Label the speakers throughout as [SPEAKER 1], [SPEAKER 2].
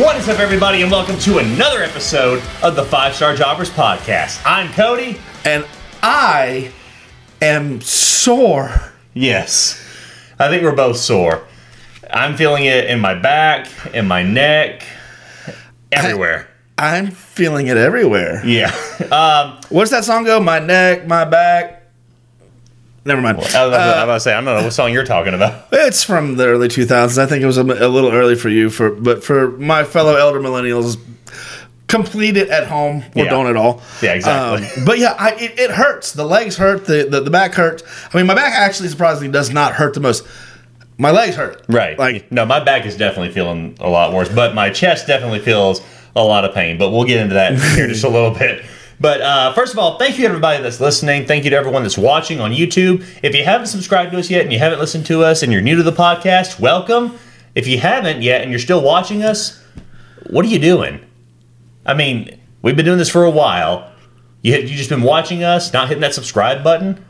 [SPEAKER 1] What is up, everybody, and welcome to another episode of the Five Star Jobbers Podcast. I'm Cody.
[SPEAKER 2] and I am sore.
[SPEAKER 1] Yes, I think we're both sore. I'm feeling it in my back, in my neck, everywhere.
[SPEAKER 2] I'm feeling it everywhere.
[SPEAKER 1] Yeah. Um,
[SPEAKER 2] What's that song go? My neck, my back. Never mind.
[SPEAKER 1] I was, I was about to say, I don't know what song you're talking about.
[SPEAKER 2] It's from the early 2000s. I think it was a, a little early for you, for but for my fellow elder millennials, complete it at home or
[SPEAKER 1] Yeah.
[SPEAKER 2] don't at all.
[SPEAKER 1] Yeah, exactly.
[SPEAKER 2] Um, but yeah, I, it, it hurts. The legs hurt. The, the the back hurts. I mean, my back actually surprisingly does not hurt the most. My legs hurt.
[SPEAKER 1] Right.
[SPEAKER 2] Like
[SPEAKER 1] no, my back is definitely feeling a lot worse, but my chest definitely feels a lot of pain. But we'll get into that here just a little bit. But uh, first of all, thank you to everybody that's listening. Thank you to everyone that's watching on YouTube. If you haven't subscribed to us yet and you haven't listened to us and you're new to the podcast, welcome. If you haven't yet and you're still watching us, what are you doing? I mean, we've been doing this for a while. You you just been watching us, not hitting that subscribe button.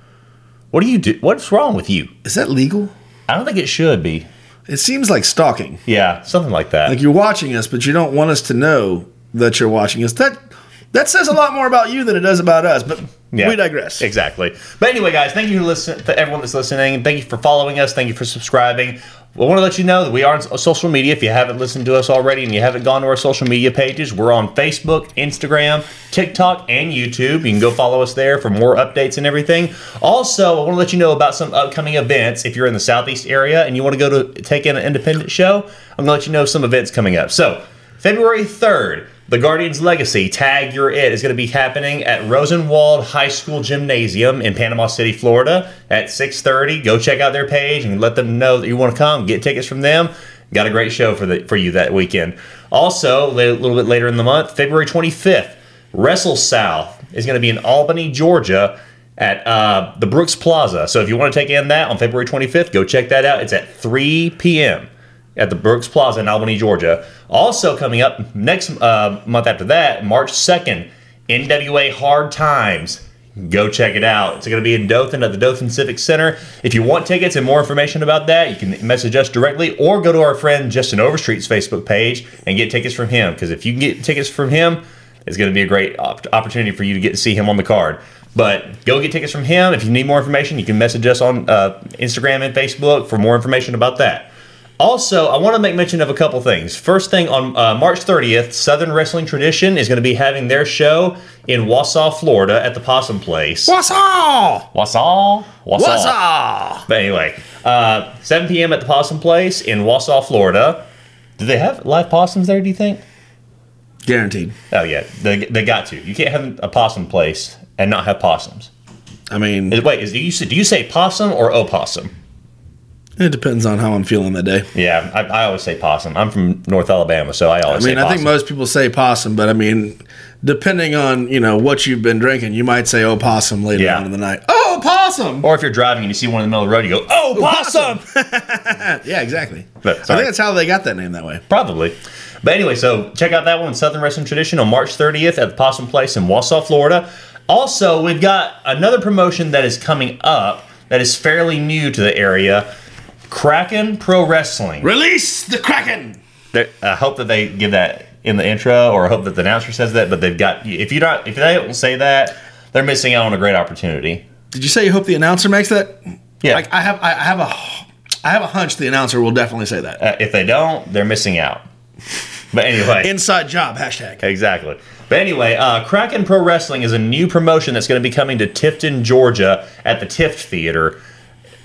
[SPEAKER 1] What do you do? What's wrong with you?
[SPEAKER 2] is that legal?
[SPEAKER 1] I don't think it should be.
[SPEAKER 2] It seems like stalking.
[SPEAKER 1] Yeah, something like that.
[SPEAKER 2] Like you're watching us, but you don't want us to know that you're watching us. That that says a lot more about you than it does about us. But
[SPEAKER 1] Yeah.
[SPEAKER 2] we digress.
[SPEAKER 1] Exactly. But anyway, guys, thank you to listen to everyone that's listening. Thank you for following us. Thank you for subscribing. We want to let you know that we are on social media. If you haven't listened to us already and you haven't gone to our social media pages, we're on Facebook, Instagram, TikTok, and YouTube. You can go follow us there for more updates and everything. Also, I want to let you know about some upcoming events. If you're in the Southeast area and you want to go to take in an independent show, I'm going to let you know some events coming up. So, February 3rd, the Guardians Legacy Tag Your It is going to be happening at Rosenwald High School Gymnasium in Panama City, Florida at 6:30. Go check out their page and let them know that you want to come. Get tickets from them. Got a great show for the for you that weekend. Also, a little bit later in the month, February 25th, Wrestle South is going to be in Albany, Georgia at uh, the Brooks Plaza. So if you want to take in that on February 25th, go check that out. It's at 3 p.m. at the Brooks Plaza in Albany, Georgia. Also coming up next uh, month after that, March 2nd, NWA Hard Times. Go check it out. It's going to be in Dothan at the Dothan Civic Center. If you want tickets and more information about that, you can message us directly or go to our friend Justin Overstreet's Facebook page and get tickets from him. Because if you can get tickets from him, it's going to be a great op- opportunity for you to get to see him on the card. But go get tickets from him. If you need more information, you can message us on uh, Instagram and Facebook for more information about that. Also, I want to make mention of a couple things. First thing, on uh, March 30th, Southern Wrestling Tradition is going to be having their show in Wausau, Florida at the Possum Place.
[SPEAKER 2] What's all?
[SPEAKER 1] Wausau?
[SPEAKER 2] What's all?
[SPEAKER 1] But anyway, uh, 7 p.m. at the Possum Place in Wausau, Florida. Do they have live possums there, do you think?
[SPEAKER 2] Guaranteed.
[SPEAKER 1] Oh, yeah. They, they got to. You can't have a possum place and not have possums.
[SPEAKER 2] I mean,
[SPEAKER 1] Wait, is, do, you, say- do you say possum or opossum?
[SPEAKER 2] It depends on how I'm feeling that day.
[SPEAKER 1] Yeah, I, I always say possum. I'm from North Alabama, so I always.
[SPEAKER 2] I
[SPEAKER 1] mean,
[SPEAKER 2] I think most people say possum, but I mean, depending on you know what you've been drinking, you might say oh, opossum later
[SPEAKER 1] Yeah.
[SPEAKER 2] on in the night. Oh, possum!
[SPEAKER 1] Or if you're driving and you see one in the middle of the road, you go, "Oh, oh possum!"
[SPEAKER 2] Yeah, exactly.
[SPEAKER 1] But,
[SPEAKER 2] I think that's how they got that name that way.
[SPEAKER 1] Probably. But anyway, so check out that one, Southern Wrestling Tradition, on March 30th at the Possum Place in Wausau, Florida. Also, we've got another promotion that is coming up that is fairly new to the area Kraken Pro Wrestling.
[SPEAKER 2] Release the kraken.
[SPEAKER 1] There- I hope that they give that in the intro, or I hope that the announcer says that. But they've got if you don't if they don't say that, they're missing out on a great opportunity.
[SPEAKER 2] Did you say you hope the announcer makes that?
[SPEAKER 1] Yeah.
[SPEAKER 2] Like I have, I have a, I have a hunch the announcer will definitely say that.
[SPEAKER 1] Uh, if they don't, they're missing out. But anyway,
[SPEAKER 2] Inside job hashtag.
[SPEAKER 1] Exactly. But anyway, uh, Kraken Pro Wrestling is a new promotion that's going to be coming to Tifton, Georgia at the Tift Theater.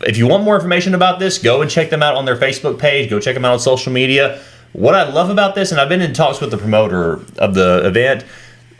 [SPEAKER 1] If you want more information about this, go and check them out on their Facebook page. Go check them out on social media. What I love about this, and I've been in talks with the promoter of the event,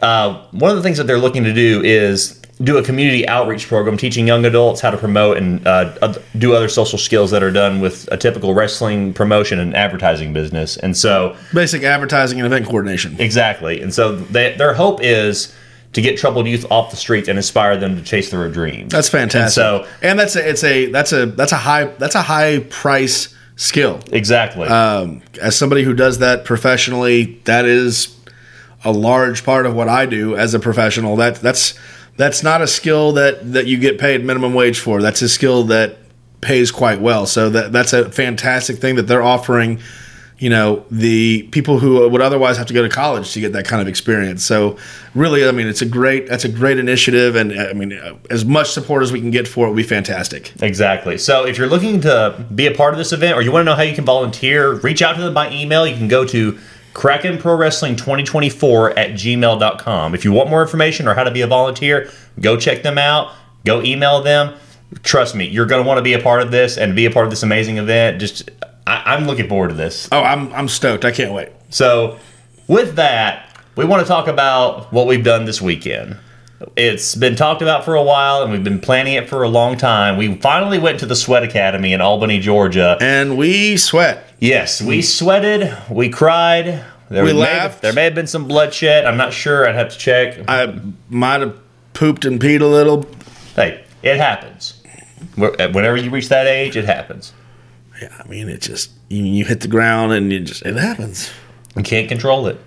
[SPEAKER 1] uh, one of the things that they're looking to do is do a community outreach program teaching young adults how to promote and uh, do other social skills that are done with a typical wrestling promotion and advertising business. And so
[SPEAKER 2] Basic advertising and event coordination.
[SPEAKER 1] Exactly. And so they, their hope is to get troubled youth off the streets and inspire them to chase their dreams.
[SPEAKER 2] That's fantastic.
[SPEAKER 1] And so
[SPEAKER 2] and that's a, it's a, that's a, that's a high, that's a high price skill.
[SPEAKER 1] exactly.
[SPEAKER 2] Um, as somebody who does that professionally, that is a large part of what I do as a professional. That that's that's not a skill that that you get paid minimum wage for. That's a skill that pays quite well. So that that's a fantastic thing that they're offering you know the people who would otherwise have to go to college to get that kind of experience. So really, I mean, it's a great that's a great initiative, and I mean, uh, as much support as we can get for it would be fantastic.
[SPEAKER 1] Exactly. So if you're looking to be a part of this event or you want to know how you can volunteer, reach out to them by email. You can go to Kraken Pro Wrestling 2024 at gmail.com. If you want more information or how to be a volunteer, go check them out. Go email them. Trust me, you're going to want to be a part of this and be a part of this amazing event. Just, I, I'm looking forward to this.
[SPEAKER 2] Oh, I'm I'm stoked. I can't wait.
[SPEAKER 1] So, with that, we want to talk about what we've done this weekend. It's been talked about for a while, and we've been planning it for a long time. We finally went to the Sweat Academy in Albany, Georgia.
[SPEAKER 2] And we sweat.
[SPEAKER 1] Yes, we sweated, we cried. There
[SPEAKER 2] We laughed.
[SPEAKER 1] There may have been some bloodshed. I'm not sure. I'd have to check.
[SPEAKER 2] I might have pooped and peed a little.
[SPEAKER 1] Hey, it happens. Whenever you reach that age, it happens.
[SPEAKER 2] Yeah, I mean, it just you, you hit the ground and you just it happens.
[SPEAKER 1] You can't control it.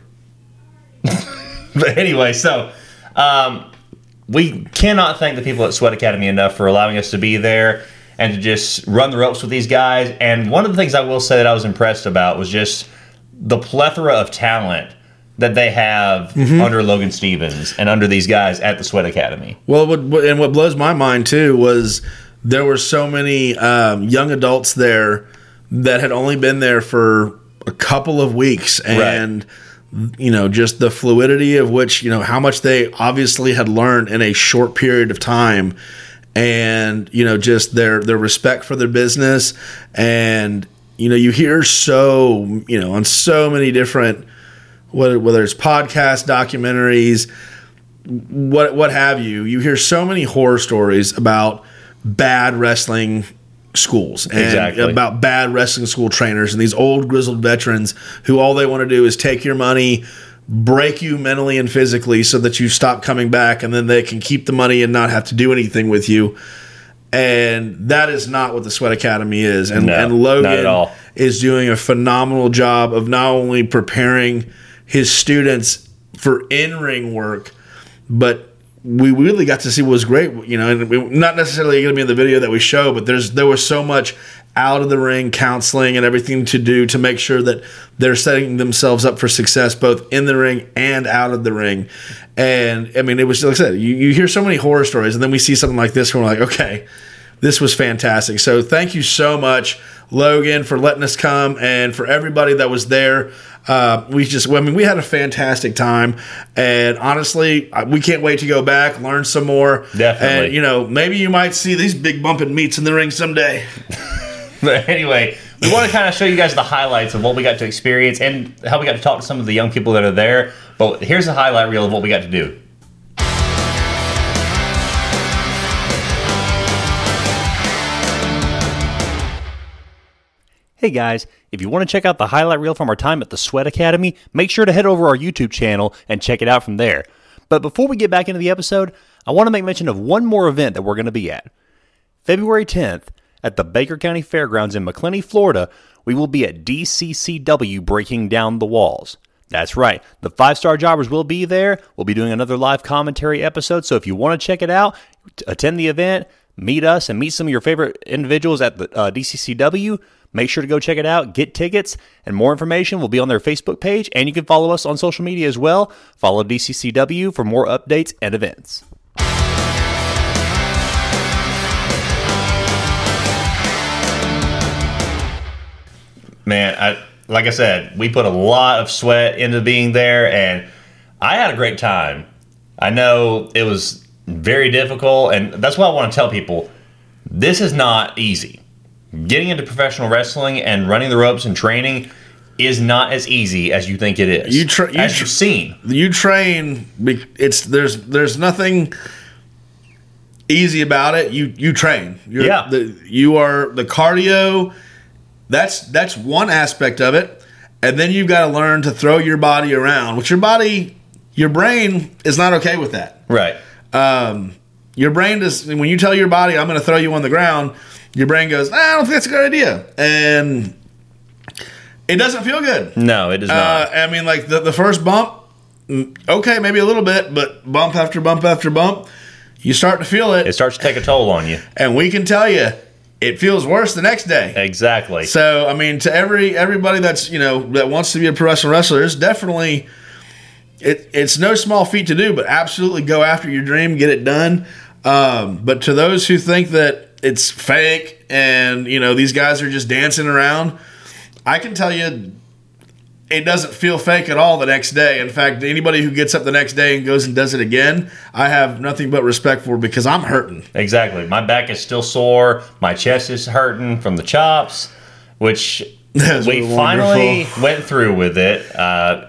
[SPEAKER 1] but anyway, so um, we cannot thank the people at Sweat Academy enough for allowing us to be there and to just run the ropes with these guys. And one of the things I will say that I was impressed about was just the plethora of talent that they have under Logan Stevens and under these guys at the Sweat Academy.
[SPEAKER 2] Well, what- and what blows my mind too was there were so many um, young adults there that had only been there for a couple of weeks, and you know, just the fluidity of which you know how much they obviously had learned in a short period of time, and you know, just their their respect for their business, and you know, you hear so you know on so many different whether whether it's podcasts, documentaries what what have you. You hear so many horror stories about bad wrestling schools and
[SPEAKER 1] Exactly.
[SPEAKER 2] about bad wrestling school trainers and these old grizzled veterans who all they want to do is take your money break you mentally and physically so that you stop coming back and then they can keep the money and not have to do anything with you. And that is not what the sweat academy is. And,
[SPEAKER 1] No,
[SPEAKER 2] and logan is doing a phenomenal job of not only preparing his students for in-ring work but we really got to see what was great, you know, and we, not necessarily going to be in the video that we show, but there's there was so much out of the ring counseling and everything to do to make sure that they're setting themselves up for success both in the ring and out of the ring. And I mean, it was like I said, you, you hear so many horror stories, and then we see something like this, and we're like, okay, this was fantastic. So thank you so much, Logan, for letting us come, and for everybody that was there. Uh, we just, I mean, we had a fantastic time, and honestly, we can't wait to go back, learn some more.
[SPEAKER 1] Definitely.
[SPEAKER 2] and you know, maybe you might see these big bumping meats in the ring someday.
[SPEAKER 1] But anyway, we want to kind of show you guys the highlights of what we got to experience and how we got to talk to some of the young people that are there. But here's a highlight reel of what we got to do. Hey guys, if you want to check out the highlight reel from our time at the Sweat Academy, make sure to head over our YouTube channel and check it out from there. But before we get back into the episode, I want to make mention of one more event that we're going to be at. February 10th at the Baker County Fairgrounds in Macclenny, Florida, we will be at DCCW Breaking Down the Walls. That's right, the five star jobbers will be there. We'll be doing another live commentary episode. So if you want to check it out, attend the event, meet us, and meet some of your favorite individuals at the uh, DCCW, make sure to go check it out, get tickets, and more information will be on their Facebook page. And you can follow us on social media as well. Follow DCCW for more updates and events. man, I like I said, we put a lot of sweat into being there, and I had a great time. I know it was very difficult, and that's why I want to tell people this is not easy. Getting into professional wrestling and running the ropes and training is not as easy as you think it is.
[SPEAKER 2] You tra- you
[SPEAKER 1] as
[SPEAKER 2] tra-
[SPEAKER 1] you've seen.
[SPEAKER 2] you train it's there's there's nothing easy about it you you train You're,
[SPEAKER 1] Yeah.
[SPEAKER 2] the, you are the cardio that's that's one aspect of it and then you've got to learn to throw your body around which your body your brain is not okay with that
[SPEAKER 1] Right.
[SPEAKER 2] um, your brain does when you tell your body i'm going to throw you on the ground your brain goes i don't think that's a good idea and it doesn't feel good
[SPEAKER 1] No, it does
[SPEAKER 2] uh,
[SPEAKER 1] not.
[SPEAKER 2] I mean, like the, the first bump, mm, okay, maybe a little bit, but bump after bump after bump, you start to feel it.
[SPEAKER 1] It starts to take a toll on you.
[SPEAKER 2] and we can tell you, it feels worse the next day.
[SPEAKER 1] Exactly.
[SPEAKER 2] So I mean, to every everybody that's you know that wants to be a professional wrestler, it's definitely it, it's no small feat to do, but absolutely go after your dream, get it done. Um, but to those who think that it's fake and you know these guys are just dancing around, I can tell you it doesn't feel fake at all the next day. In fact, anybody who gets up the next day and goes and does it again, I have nothing but respect for because I'm hurting.
[SPEAKER 1] Exactly. My back is still sore. My chest is hurting from the chops, which
[SPEAKER 2] That's
[SPEAKER 1] we
[SPEAKER 2] wonderful.
[SPEAKER 1] finally went through with it. Uh,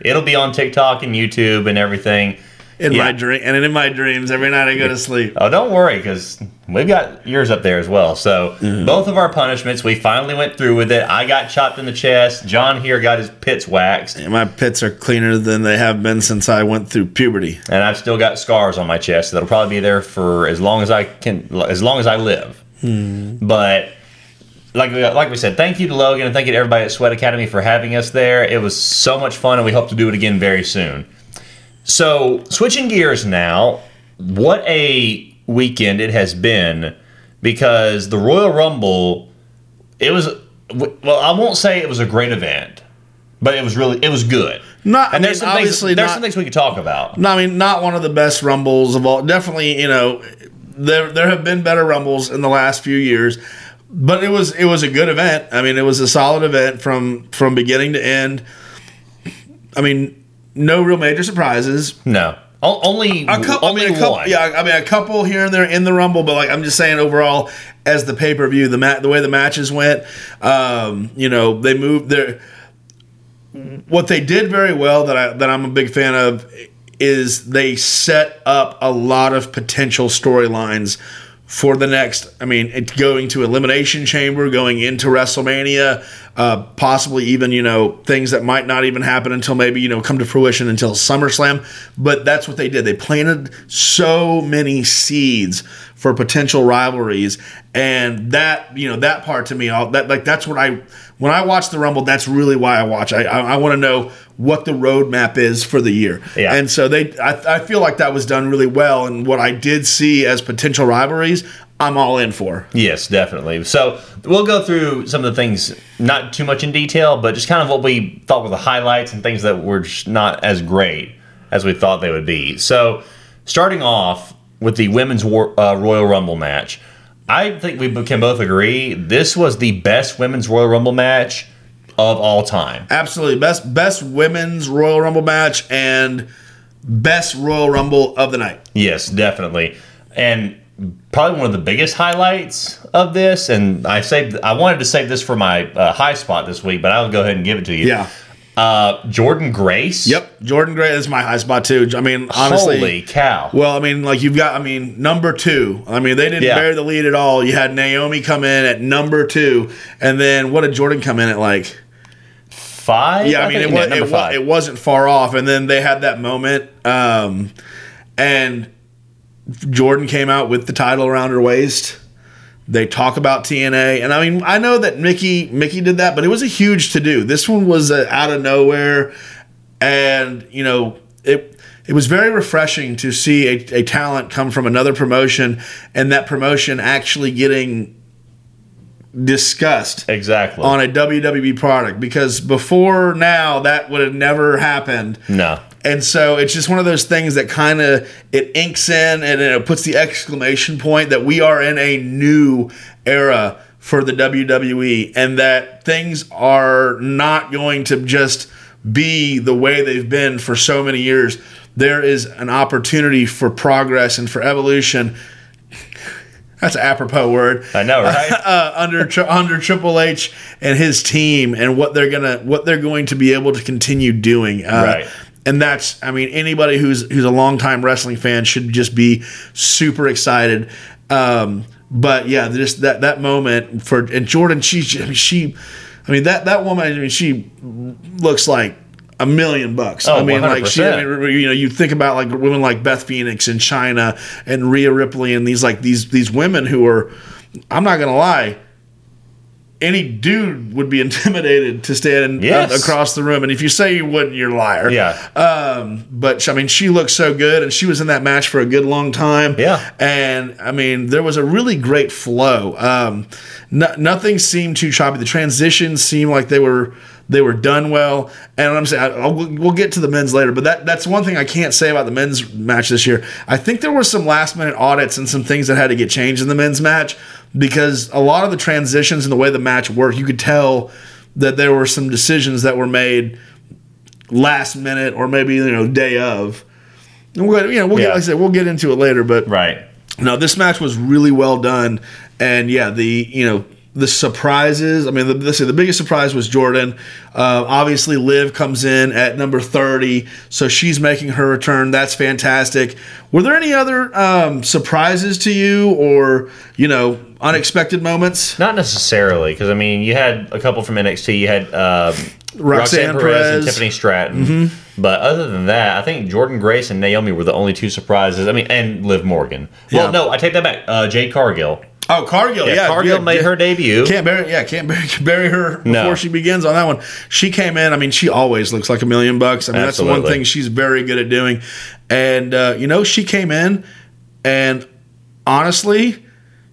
[SPEAKER 1] it'll be on TikTok and YouTube and everything.
[SPEAKER 2] In
[SPEAKER 1] Yeah.
[SPEAKER 2] my dream and in my dreams every night I go to sleep.
[SPEAKER 1] Oh, don't worry, because we've got yours up there as well. So
[SPEAKER 2] Mm-hmm.
[SPEAKER 1] both of our punishments, we finally went through with it. I got chopped in the chest. John here got his pits waxed,
[SPEAKER 2] And my pits are cleaner than they have been since I went through puberty.
[SPEAKER 1] and I've still got scars on my chest that'll probably be there for as long as I can, as long as I live.
[SPEAKER 2] Hmm.
[SPEAKER 1] But like we, like we said, thank you to Logan and thank you to everybody at Sweat Academy for having us there. It was so much fun, and we hope to do it again very soon. So, switching gears now, what a weekend it has been because the Royal Rumble, it was, well, I won't say it was a great event, but it was really, it was good.
[SPEAKER 2] Not-
[SPEAKER 1] and there's
[SPEAKER 2] mean,
[SPEAKER 1] some things,
[SPEAKER 2] obviously
[SPEAKER 1] there's
[SPEAKER 2] not-
[SPEAKER 1] some things we could talk about.
[SPEAKER 2] No, I mean, not one of the best rumbles of all. Definitely, you know, there there have been better rumbles in the last few years, but it was it was a good event. I mean, it was a solid event from from beginning to end. I mean, no real major surprises.
[SPEAKER 1] No. O- Only,
[SPEAKER 2] A couple,
[SPEAKER 1] only
[SPEAKER 2] I mean, a couple,
[SPEAKER 1] one.
[SPEAKER 2] yeah, I mean, a couple here and there in the rumble, but like I'm just saying, overall, as the pay per view, the mat, the way the matches went, um, you know, they moved their. What they did very well that I that I'm a big fan of is they set up a lot of potential storylines for the next. I mean, going to Elimination Chamber, going into WrestleMania, uh, possibly even you know things that might not even happen until maybe you know come to fruition until SummerSlam. But that's what they did. They planted so many seeds for potential rivalries, and that you know that part to me, I'll, that like that's what I when I watch the Rumble. That's really why I watch. I I, I want to know what the roadmap is for the year.
[SPEAKER 1] Yeah.
[SPEAKER 2] And so they, I, I feel like that was done really well. And what I did see as potential rivalries, I'm all in for.
[SPEAKER 1] Yes, definitely. So we'll go through some of the things, not too much in detail, but just kind of what we thought were the highlights and things that were just not as great as we thought they would be. So starting off with the women's War, uh, Royal Rumble match, I think we can both agree this was the best women's Royal Rumble match of all time.
[SPEAKER 2] Absolutely best best women's Royal Rumble match and best Royal Rumble of the night.
[SPEAKER 1] Yes, definitely. And probably one of the biggest highlights of this, and I saved, I wanted to save this for my uh, high spot this week, but I'll go ahead and give it to you.
[SPEAKER 2] Yeah.
[SPEAKER 1] Uh, Jordynne Grace.
[SPEAKER 2] Yep. Jordynne Grace is my high spot too. I mean, honestly.
[SPEAKER 1] Holy cow.
[SPEAKER 2] Well, I mean, like you've got, I mean, number two. I mean, they didn't
[SPEAKER 1] Yeah.
[SPEAKER 2] bear the lead at all. You had Naomi come in at number two, and then what did Jordynne come in at like?
[SPEAKER 1] five?
[SPEAKER 2] Yeah, I, mean, it, was, it, wa-
[SPEAKER 1] five.
[SPEAKER 2] it wasn't far off. And then they had that moment, um, and Jordynne came out with the title around her waist. They talk about TNA, and I mean, I know that Mickie Mickie did that, but it was a huge to do. This one was uh, out of nowhere, and you know it. It was very refreshing to see a, a talent come from another promotion, and that promotion actually getting discussed
[SPEAKER 1] exactly.
[SPEAKER 2] on a WWE product because before now that would have never happened.
[SPEAKER 1] no.
[SPEAKER 2] And so it's just one of those things that kind of it inks in and it puts the exclamation point that we are in a new era for the WWE and that things are not going to just be the way they've been for so many years. There is an opportunity for progress and for evolution. That's an apropos word
[SPEAKER 1] I know, right?
[SPEAKER 2] uh, under under Triple H and his team and what they're gonna what they're going to be able to continue doing. Uh,
[SPEAKER 1] Right.
[SPEAKER 2] And that's I mean anybody who's who's a longtime wrestling fan should just be super excited. Um, but yeah, just that that moment for and Jordynne, she I mean, she, I mean that that woman, I mean she looks like a million bucks.
[SPEAKER 1] Oh,
[SPEAKER 2] I mean, like she, I mean, you know, you think about like women like Beth Phoenix in Chyna and Rhea Ripley and these like these these women who are, I'm not gonna lie, any dude would be intimidated to stand
[SPEAKER 1] Yes.
[SPEAKER 2] across the room. And if you say you wouldn't, you're a liar.
[SPEAKER 1] Yeah.
[SPEAKER 2] Um, but I mean, she looked so good, and she was in that match for a good long time.
[SPEAKER 1] Yeah.
[SPEAKER 2] And I mean, there was a really great flow. Um, no, nothing seemed too choppy. The transitions seemed like they were they were done well. And I'm saying I'll, we'll we'll get to the men's later, but that that's one thing I can't say about the men's match this year. I think there were some last minute audits and some things that had to get changed in the men's match because a lot of the transitions and the way the match worked, you could tell that there were some decisions that were made last minute or maybe you know day of. And we'll, you know, we'll get, like I said, we'll get into it later, but
[SPEAKER 1] Right.
[SPEAKER 2] no, this match was really well done, and yeah, the you know the surprises. I mean, the, let's say the biggest surprise was Jordynne. Uh, obviously, Liv comes in at number thirty, so she's making her return. That's fantastic. Were there any other um, surprises to you, or you know, unexpected moments?
[SPEAKER 1] Not necessarily, because I mean, you had a couple from NXT. You had um,
[SPEAKER 2] Roxanne
[SPEAKER 1] Roxanne, Perez,
[SPEAKER 2] Perez.
[SPEAKER 1] and Tiffany Stratton. But other than that, I think Jordynne Grace and Naomi were the only two surprises. I mean, and Liv Morgan.
[SPEAKER 2] Yeah.
[SPEAKER 1] Well, no, I take that back. Uh, Jade Cargill.
[SPEAKER 2] Oh, Cargill,
[SPEAKER 1] Yeah,
[SPEAKER 2] yeah,
[SPEAKER 1] Cargill
[SPEAKER 2] yeah,
[SPEAKER 1] made
[SPEAKER 2] yeah.
[SPEAKER 1] her debut.
[SPEAKER 2] Can't bury, yeah, can't bury, bury her before
[SPEAKER 1] No.
[SPEAKER 2] she begins on that one. She came in. I mean, she always looks like a million bucks. I mean, that's the one thing she's very good at doing. And uh, you know, she came in, and honestly,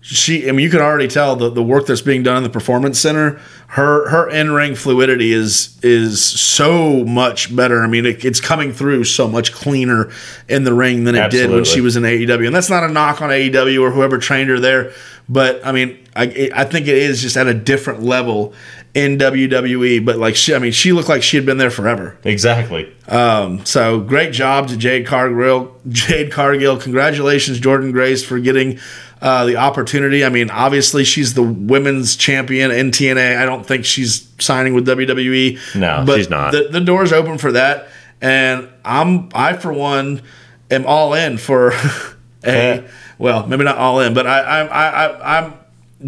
[SPEAKER 2] she. I mean, you can already tell the, the work that's being done in the performance center. Her her in ring fluidity is is so much better. I mean, it, it's coming through so much cleaner in the ring than it did when she was in AEW. And that's not a knock on AEW or whoever trained her there, but I mean, I I think it is just at a different level in WWE. But like she, I mean, she looked like she had been there forever.
[SPEAKER 1] Exactly.
[SPEAKER 2] Um, so great job to Jade Cargill. Jade Cargill, congratulations, Jordynne Grace, for getting uh, the opportunity. I mean, obviously she's the women's champion in TNA. I don't think she's signing with WWE.
[SPEAKER 1] No,
[SPEAKER 2] but
[SPEAKER 1] she's not.
[SPEAKER 2] The, the door's open for that, and I'm I for one am all in for a well, maybe not all in, but I I I, I I'm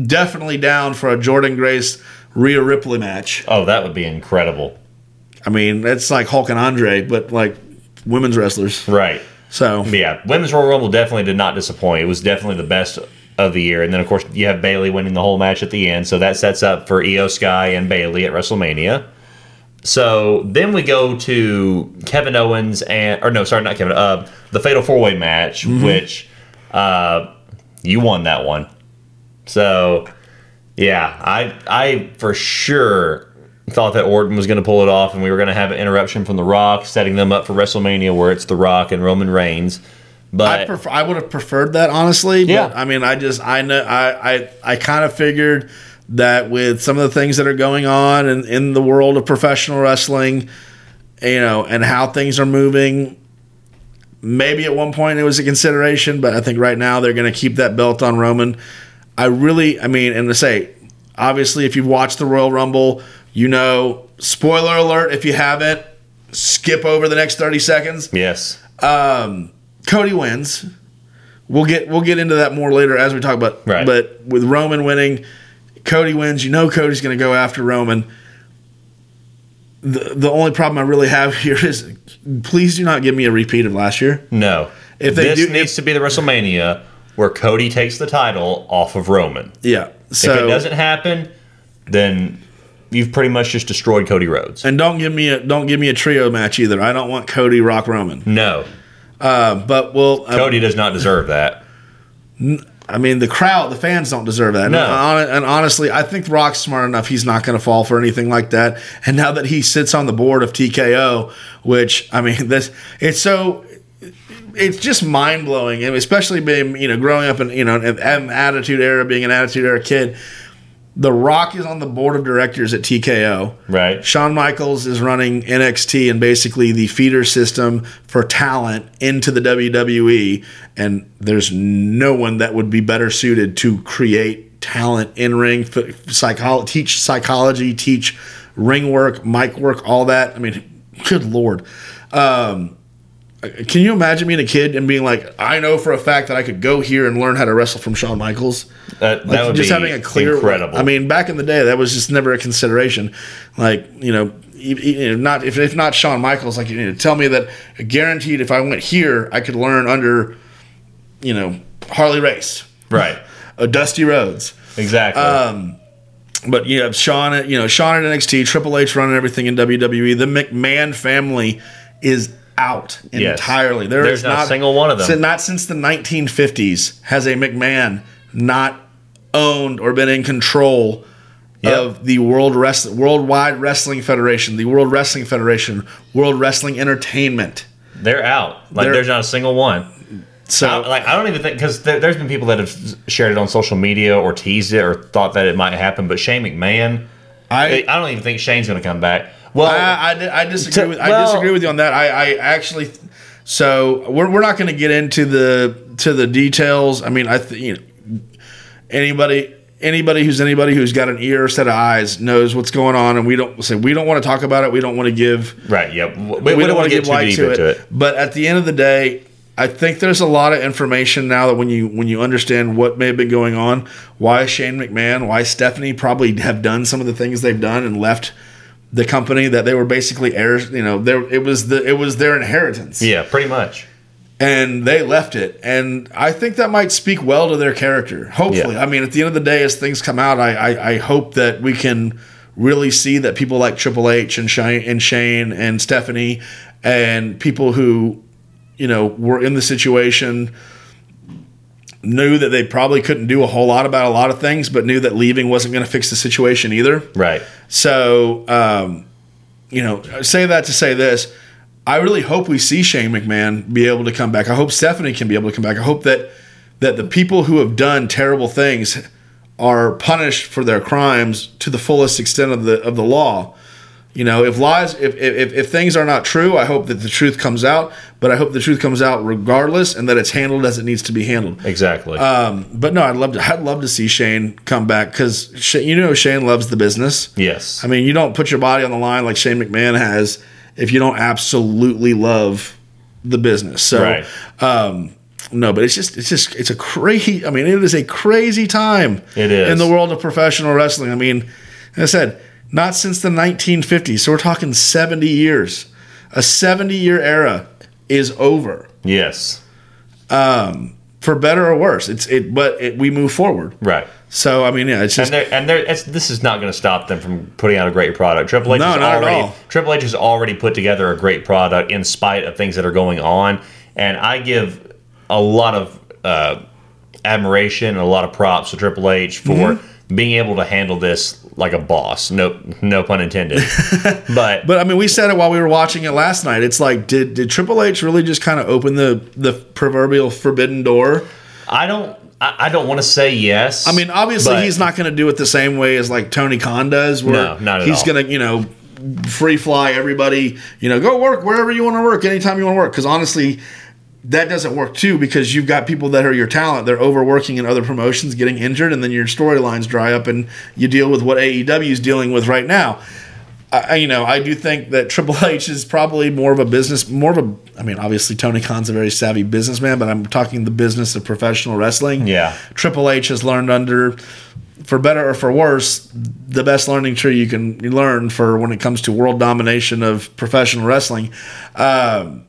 [SPEAKER 2] definitely down for a Jordynne Grace Rhea Ripley match.
[SPEAKER 1] Oh, that would be incredible.
[SPEAKER 2] I mean, it's like Hulk and Andre, but like women's wrestlers.
[SPEAKER 1] Right.
[SPEAKER 2] So
[SPEAKER 1] But yeah, Women's Royal Rumble definitely did not disappoint. It was definitely the best of the year. And then, of course, you have Bayley winning the whole match at the end. So that sets up for Iyo Sky and Bayley at WrestleMania. So then we go to Kevin Owens and, or no, sorry, not Kevin, uh, the Fatal Four Way match, which uh, you won that one. So yeah, I I for sure thought that Orton was going to pull it off, and we were going to have an interruption from The Rock, setting them up for WrestleMania, where it's The Rock and Roman Reigns. But
[SPEAKER 2] I prefer, I would have preferred that honestly.
[SPEAKER 1] Yeah.
[SPEAKER 2] But I mean, I just I know I I, I kind of figured that with some of the things that are going on in, in the world of professional wrestling, you know, and how things are moving. Maybe at one point it was a consideration, but I think right now they're going to keep that belt on Roman. I really, I mean, and to say, obviously, if you've watched the Royal Rumble, you know, spoiler alert, if you haven't, skip over the next 30 seconds.
[SPEAKER 1] yes, um,
[SPEAKER 2] Cody wins. We'll get we'll get into that more later as we talk about.
[SPEAKER 1] Right.
[SPEAKER 2] But with Roman winning, Cody wins. You know Cody's going to go after Roman. The the only problem I really have here is, please do not give me a repeat of last year.
[SPEAKER 1] no.
[SPEAKER 2] If they
[SPEAKER 1] this
[SPEAKER 2] do-
[SPEAKER 1] needs to be the WrestleMania where Cody takes the title off of Roman.
[SPEAKER 2] Yeah. So
[SPEAKER 1] if it doesn't happen, then you've pretty much just destroyed Cody Rhodes.
[SPEAKER 2] and don't give me a don't give me a trio match either. I don't want Cody Rock Roman.
[SPEAKER 1] No,
[SPEAKER 2] Uh, but we'll. Uh,
[SPEAKER 1] Cody does not deserve that.
[SPEAKER 2] I mean, the crowd, the fans don't deserve that.
[SPEAKER 1] No.
[SPEAKER 2] And, and honestly, I think Rock's smart enough. He's not going to fall for anything like that. And now that he sits on the board of TKO, which I mean, this it's so it's just mind blowing, and especially being you know growing up in you know an attitude era, being an attitude era kid. The Rock is on the board of directors at TKO.
[SPEAKER 1] Right.
[SPEAKER 2] Shawn Michaels is running NXT and basically the feeder system for talent into the WWE. And there's no one that would be better suited to create talent in ring, psychology, teach psychology, teach ring work, mic work, all that. I mean, good lord. Um, can you imagine being a kid and being like, I know for a fact that I could go here and learn how to wrestle from Shawn Michaels?
[SPEAKER 1] That,
[SPEAKER 2] Like
[SPEAKER 1] would
[SPEAKER 2] just
[SPEAKER 1] be
[SPEAKER 2] having a clear
[SPEAKER 1] incredible.
[SPEAKER 2] I mean, back in the day, that was just never a consideration. Like you know, know, not if, if not Shawn Michaels, like you know, tell me that guaranteed if I went here, I could learn under, you know, Harley Race,
[SPEAKER 1] right.
[SPEAKER 2] a Dusty Rhodes.
[SPEAKER 1] Exactly.
[SPEAKER 2] Um, but you have Shawn, at you know Shawn at NXT, Triple H running everything in WWE. The McMahon family is out
[SPEAKER 1] Yes.
[SPEAKER 2] entirely. There
[SPEAKER 1] There's
[SPEAKER 2] is
[SPEAKER 1] not a single one of them.
[SPEAKER 2] Not since the 1950s has a McMahon not owned or been in control
[SPEAKER 1] Yep.
[SPEAKER 2] of the World Wrest- Worldwide Wrestling Federation, the World Wrestling Federation, World Wrestling Entertainment.
[SPEAKER 1] They're out. Like
[SPEAKER 2] They're-
[SPEAKER 1] there's not a single one.
[SPEAKER 2] So
[SPEAKER 1] I, like I don't even think because there, there's been people that have shared it on social media or teased it or thought that it might happen. But Shane McMahon, I,
[SPEAKER 2] I,
[SPEAKER 1] don't even think Shane's going to come back. Well,
[SPEAKER 2] I, I, I disagree
[SPEAKER 1] To-
[SPEAKER 2] with I
[SPEAKER 1] well-
[SPEAKER 2] disagree with you on that. I, I actually so we're, we're not going to get into the to the details. I mean, I th- you know anybody anybody who's anybody who's got an ear or set of eyes knows what's going on, and we don't say we don't want to talk about it. We don't want to give
[SPEAKER 1] right? Yep. We,
[SPEAKER 2] we,
[SPEAKER 1] we
[SPEAKER 2] don't
[SPEAKER 1] don't want to get
[SPEAKER 2] give
[SPEAKER 1] too
[SPEAKER 2] light
[SPEAKER 1] deep
[SPEAKER 2] to it.
[SPEAKER 1] into it.
[SPEAKER 2] But at the end of the day, I think there's a lot of information now that when you when you understand what may have been going on, why Shane McMahon, why Stephanie probably have done some of the things they've done and left the company that they were basically heirs. You know, there it was the it was their inheritance,
[SPEAKER 1] Yeah, pretty much.
[SPEAKER 2] and they left it. And I think that might speak well to their character. Hopefully,
[SPEAKER 1] Yeah.
[SPEAKER 2] I mean, at the end of the day, as things come out, I I, I hope that we can really see that people like Triple H and Shane and Shane and Stephanie and people who you know were in the situation knew that they probably couldn't do a whole lot about a lot of things, but knew that leaving wasn't going to fix the situation either.
[SPEAKER 1] Right.
[SPEAKER 2] So, um, you know, I say that to say this. I really hope we see Shane McMahon be able to come back. I hope Stephanie can be able to come back. I hope that that the people who have done terrible things are punished for their crimes to the fullest extent of the of the law. You know, if lies, if, if if things are not true, I hope that the truth comes out. But I hope the truth comes out regardless, and that it's handled as it needs to be handled.
[SPEAKER 1] Exactly.
[SPEAKER 2] Um, but no, I'd love to. I'd love to see Shane come back because you know Shane loves the business.
[SPEAKER 1] yes.
[SPEAKER 2] I mean, you don't put your body on the line like Shane McMahon has if you don't absolutely love the business. So,
[SPEAKER 1] Right.
[SPEAKER 2] um, no, but it's just, it's just, it's a crazy. I mean, it is a crazy time.
[SPEAKER 1] It is.
[SPEAKER 2] in the world of professional wrestling. I mean, like I said, not since the 1950s. So we're talking 70 years. A 70 year era is over.
[SPEAKER 1] yes.
[SPEAKER 2] For better or worse, it's it, but it, we move forward.
[SPEAKER 1] Right.
[SPEAKER 2] So I mean, yeah, it's just
[SPEAKER 1] And they're, and they're, it's, this is not going to stop them from putting out a great product. Triple H
[SPEAKER 2] No,
[SPEAKER 1] has
[SPEAKER 2] not at
[SPEAKER 1] already
[SPEAKER 2] all.
[SPEAKER 1] Triple H has already put together a great product in spite of things that are going on, and I give a lot of uh, admiration and a lot of props to Triple H for
[SPEAKER 2] Mm-hmm.
[SPEAKER 1] Being able to handle this like a boss. No, no pun intended. but
[SPEAKER 2] But I mean, we said it while we were watching it last night. It's like, did did Triple H really just kind of open the the proverbial forbidden door?
[SPEAKER 1] I don't. I, I don't want to say yes.
[SPEAKER 2] I mean, obviously, he's not going to do it the same way as like Tony Khan does, where
[SPEAKER 1] No, not at
[SPEAKER 2] he's
[SPEAKER 1] all.
[SPEAKER 2] going to, you know, free fly everybody. You know, go work wherever you want to work, anytime you want to work. Because honestly, that doesn't work too because you've got people that are your talent. They're overworking in other promotions, getting injured, and then your storylines dry up, and you deal with what AEW is dealing with right now. I, you know, I do think that Triple H is probably more of a business, more of a. I mean, obviously Tony Khan's a very savvy businessman, but I'm talking the business of professional wrestling.
[SPEAKER 1] Yeah.
[SPEAKER 2] Triple H has learned under, for better or for worse, the best learning tree you can learn for when it comes to world domination of professional wrestling. Um,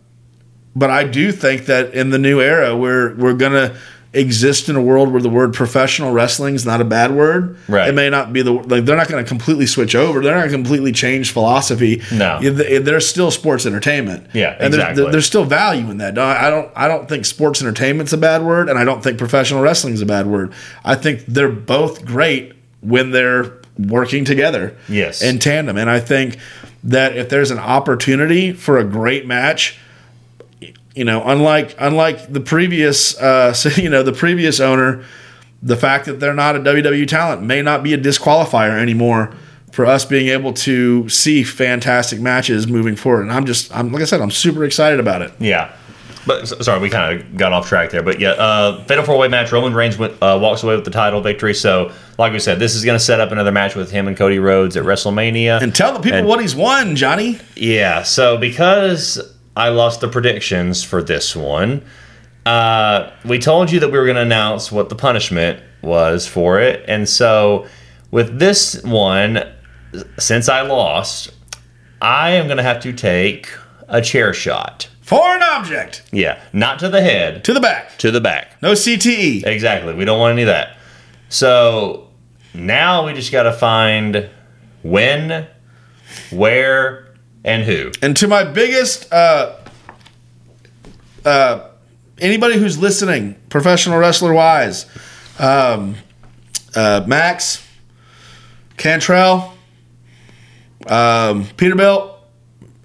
[SPEAKER 2] but I do think that in the new era, we're we're gonna exist in a world where the word professional wrestling is not a bad word.
[SPEAKER 1] Right.
[SPEAKER 2] It may not be the like they're not going to completely switch over. They're not going to completely change philosophy.
[SPEAKER 1] No.
[SPEAKER 2] Yeah, th- there's still sports entertainment.
[SPEAKER 1] Yeah,
[SPEAKER 2] and there's-
[SPEAKER 1] exactly.
[SPEAKER 2] there's still value in that. I don't. I don't think sports entertainment's a bad word, and I don't think professional wrestling is a bad word. I think they're both great when they're working together.
[SPEAKER 1] Yes.
[SPEAKER 2] in tandem, and I think that if there's an opportunity for a great match, you know, unlike unlike the previous, uh, you know, the previous owner, the fact that they're not a WWE talent may not be a disqualifier anymore for us being able to see fantastic matches moving forward. And I'm just, I'm like I said, I'm super excited about it.
[SPEAKER 1] Yeah. But sorry, we kind of got off track there. But yeah, uh, fatal four way match. Roman Reigns went, uh, walks away with the title victory. So, like we said, this is going to set up another match with him and Cody Rhodes at WrestleMania.
[SPEAKER 2] And tell the people
[SPEAKER 1] And-
[SPEAKER 2] what he's won, Johnny.
[SPEAKER 1] yeah. So because I lost the predictions for this one, uh, we told you that we were going to announce what the punishment was for it, and so with this one, since I lost, I am going to have to take a chair shot.
[SPEAKER 2] For an object
[SPEAKER 1] Yeah, not to the head,
[SPEAKER 2] to the back.
[SPEAKER 1] to the back.
[SPEAKER 2] No. CTE.
[SPEAKER 1] Exactly. We don't want any of that. So now we just got to find when, where, and who.
[SPEAKER 2] And to my biggest, uh, uh, anybody who's listening, professional wrestler wise, um, uh, Max, Cantrell, um, Peterbilt,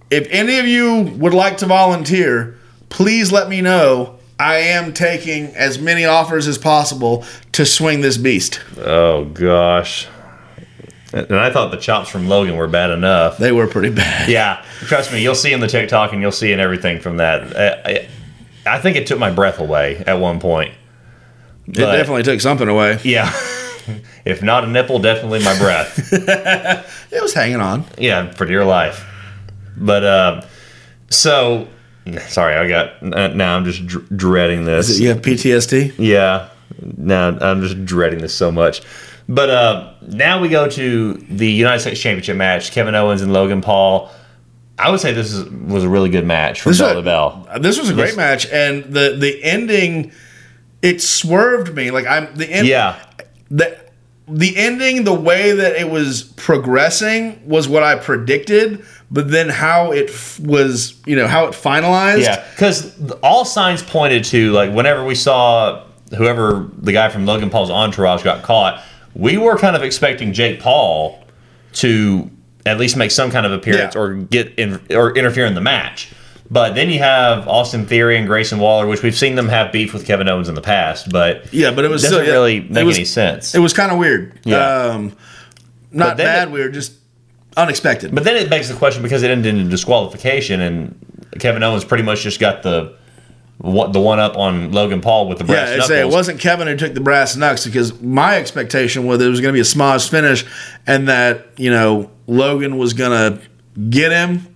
[SPEAKER 2] if any of you would like to volunteer, please let me know. I am taking as many offers as possible to swing this beast.
[SPEAKER 1] Oh gosh. And I thought the chops from Logan were bad enough.
[SPEAKER 2] They were pretty bad.
[SPEAKER 1] Yeah, trust me, you'll see in the TikTok and you'll see in everything from that. I, I, I think it took my breath away at one point.
[SPEAKER 2] It definitely took something away.
[SPEAKER 1] Yeah. if not a nipple, definitely my breath.
[SPEAKER 2] It was hanging on.
[SPEAKER 1] yeah, for dear life. But uh, so, sorry, I got now. I'm just dr- dreading this.
[SPEAKER 2] You have PTSD?
[SPEAKER 1] Yeah. Now I'm just dreading this so much. But uh, now we go to the United States Championship match: Kevin Owens and Logan Paul. I would say this is, was a really good match from
[SPEAKER 2] This
[SPEAKER 1] bell to bell.
[SPEAKER 2] This was a
[SPEAKER 1] This-
[SPEAKER 2] great match, and the the ending, it swerved me. Like I'm the end.
[SPEAKER 1] Yeah,
[SPEAKER 2] the the ending, the way that it was progressing was what I predicted, but then how it f- was, you know, how it finalized.
[SPEAKER 1] yeah. Because all signs pointed to like whenever we saw whoever the guy from Logan Paul's entourage got caught, we were kind of expecting Jake Paul to at least make some kind of appearance
[SPEAKER 2] Yeah.
[SPEAKER 1] or get in or interfere in the match. But then you have Austin Theory and Grayson Waller, which we've seen them have beef with Kevin Owens in the past, but
[SPEAKER 2] yeah, but it was
[SPEAKER 1] doesn't
[SPEAKER 2] still, yeah,
[SPEAKER 1] really make
[SPEAKER 2] was-
[SPEAKER 1] any sense.
[SPEAKER 2] It was kind of weird.
[SPEAKER 1] Yeah.
[SPEAKER 2] Um, not bad
[SPEAKER 1] it-
[SPEAKER 2] weird, just unexpected.
[SPEAKER 1] But then it begs the question because it ended in disqualification, and Kevin Owens pretty much just got the what the one up on Logan Paul with the brass
[SPEAKER 2] yeah, I
[SPEAKER 1] knuckles.
[SPEAKER 2] say it wasn't Kevin who took the brass knucks because my expectation was it was going to be a smudged finish, and that you know Logan was going to get him,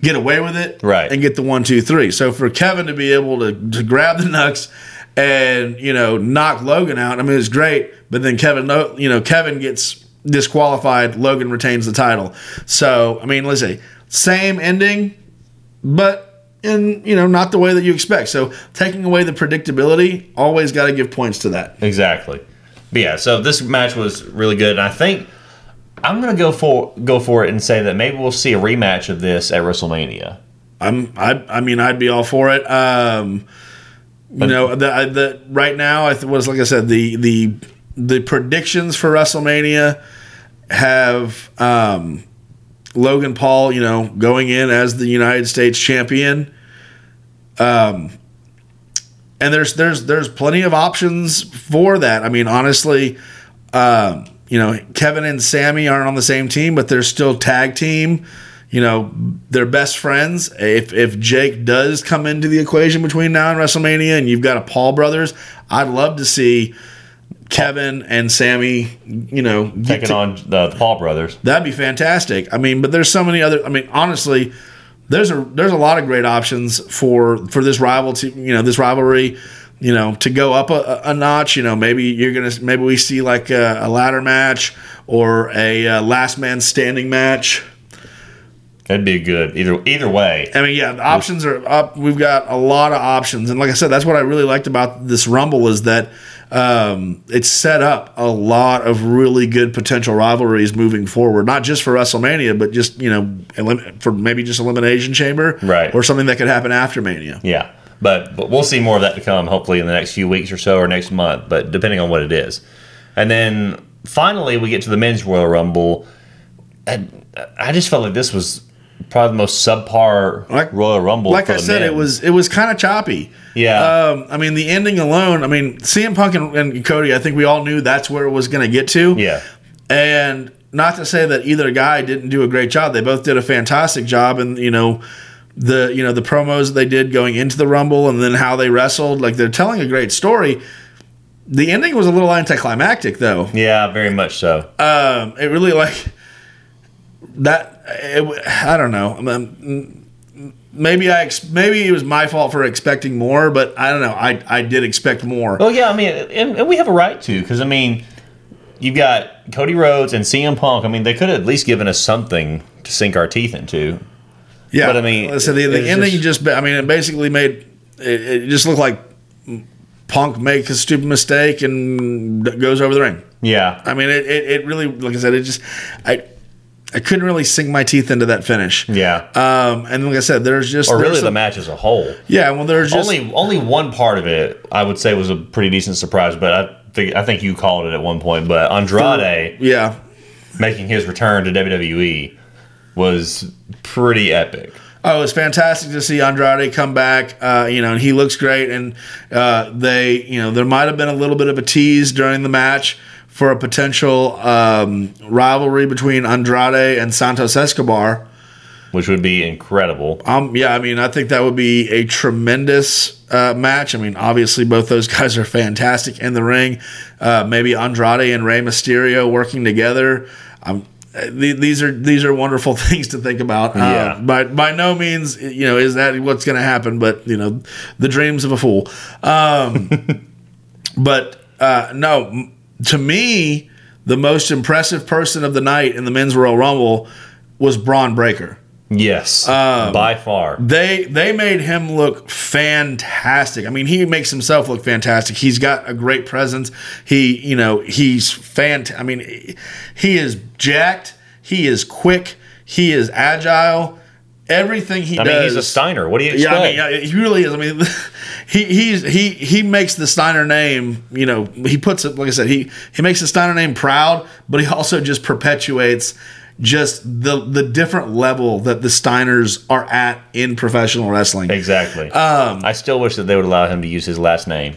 [SPEAKER 2] get away with it,
[SPEAKER 1] Right.
[SPEAKER 2] and get the one, two, three. So for Kevin to be able to, to grab the knucks and you know knock Logan out, I mean it's great. But then Kevin, you know Kevin gets disqualified. Logan retains the title. So I mean, let's say same ending, but in you know not the way that you expect. So taking away the predictability, always got to give points to that.
[SPEAKER 1] exactly. But yeah, so this match was really good, and I think I'm gonna go for go for it and say that maybe we'll see a rematch of this at WrestleMania.
[SPEAKER 2] I'm I I mean I'd be all for it. Um, you know the the right now I th- was like I said the the the predictions for WrestleMania have um, Logan Paul you know going in as the United States champion. Um, and there's there's there's plenty of options for that. I mean honestly. Um, you know, Kevin and Sammy aren't on the same team, but they're still tag team. You know, they're best friends. If if Jake does come into the equation between now and WrestleMania, and you've got a Paul brothers, I'd love to see Kevin and Sammy. You know,
[SPEAKER 1] Taking
[SPEAKER 2] to-
[SPEAKER 1] on the, the Paul brothers.
[SPEAKER 2] That'd be fantastic. I mean, but there's so many other. I mean, honestly, there's a there's a lot of great options for for this rival to you know this rivalry. You know, to go up a, a notch. You know, maybe you're gonna maybe we see like a, a ladder match or a uh, last man standing match.
[SPEAKER 1] That'd be good either either way.
[SPEAKER 2] I mean, yeah, the options are up. We've got a lot of options, and like I said, that's what I really liked about this Rumble is that um, it's set up a lot of really good potential rivalries moving forward. Not just for WrestleMania, but just you know, elim- for maybe just Elimination Chamber,
[SPEAKER 1] Right.
[SPEAKER 2] or something that could happen after Mania.
[SPEAKER 1] Yeah, but but we'll see more of that to come hopefully in the next few weeks or so or next month, but depending on what it is. And then finally we get to the men's Royal Rumble. And I just felt like this was probably the most subpar
[SPEAKER 2] Like-
[SPEAKER 1] Royal Rumble.
[SPEAKER 2] Like I said,
[SPEAKER 1] men.
[SPEAKER 2] it was it was kind of choppy.
[SPEAKER 1] Yeah.
[SPEAKER 2] Um, I mean, the ending alone. I mean, CM Punk and, and Cody. I think we all knew that's where it was going to get to.
[SPEAKER 1] yeah.
[SPEAKER 2] And not to say that either guy didn't do a great job. They both did a fantastic job, and you know the you know the promos that they did going into the Rumble, and then how they wrestled. Like they're telling a great story. The ending was a little anticlimactic, though.
[SPEAKER 1] Yeah, very much so.
[SPEAKER 2] Um, it really like that. It, I don't know. Um, maybe I maybe it was my fault for expecting more, but I don't know. I I did expect more.
[SPEAKER 1] Well, yeah, I mean, and, and we have a right to because I mean, you've got Cody Rhodes and CM Punk. I mean, they could have at least given us something to sink our teeth into.
[SPEAKER 2] Yeah,
[SPEAKER 1] But, I mean,
[SPEAKER 2] so the, the ending
[SPEAKER 1] just-
[SPEAKER 2] just, I mean, it basically made it, it just looked like Punk makes a stupid mistake and goes over the ring.
[SPEAKER 1] Yeah.
[SPEAKER 2] I mean, it, it, it really, like I said, it just, I, I couldn't really sink my teeth into that finish.
[SPEAKER 1] Yeah.
[SPEAKER 2] Um, and like I said, there's just
[SPEAKER 1] or
[SPEAKER 2] there's
[SPEAKER 1] really the match as a whole.
[SPEAKER 2] Yeah, well, there's just
[SPEAKER 1] only only one part of it I would say was a pretty decent surprise, but I think I think you called it at one point. But Andrade
[SPEAKER 2] yeah,
[SPEAKER 1] making his return to WWE was pretty epic.
[SPEAKER 2] Oh, it was fantastic to see Andrade come back. Uh, you know, and he looks great. And uh, they, you know, there might have been a little bit of a tease during the match for a potential um, rivalry between Andrade and Santos Escobar.
[SPEAKER 1] Which would be incredible.
[SPEAKER 2] Um, yeah, I mean, I think that would be a tremendous uh, match. I mean, obviously, both those guys are fantastic in the ring. Uh, maybe Andrade and Rey Mysterio working together. Um, th- these are these are wonderful things to think about. Uh,
[SPEAKER 1] Yeah.
[SPEAKER 2] by by no means, you know, is that what's going to happen? But you know, the dreams of a fool. Um, but uh, no, to me, the most impressive person of the night in the men's Royal Rumble was Bron Breakker.
[SPEAKER 1] Yes,
[SPEAKER 2] Um,
[SPEAKER 1] by far.
[SPEAKER 2] They they made him look fantastic. I mean, he makes himself look fantastic. He's got a great presence. He, you know, he's fant. I mean, he is jacked. He is quick. He is agile. Everything he
[SPEAKER 1] I
[SPEAKER 2] does.
[SPEAKER 1] mean, he's a Steiner. What do you
[SPEAKER 2] Yeah,
[SPEAKER 1] expect?
[SPEAKER 2] I mean, yeah, he really is. I mean, he he's he he makes the Steiner name. You know, he puts it like I said. He he makes the Steiner name proud, but he also just perpetuates just the the different level that the Steiners are at in professional wrestling.
[SPEAKER 1] exactly.
[SPEAKER 2] Um,
[SPEAKER 1] I still wish that they would allow him to use his last name.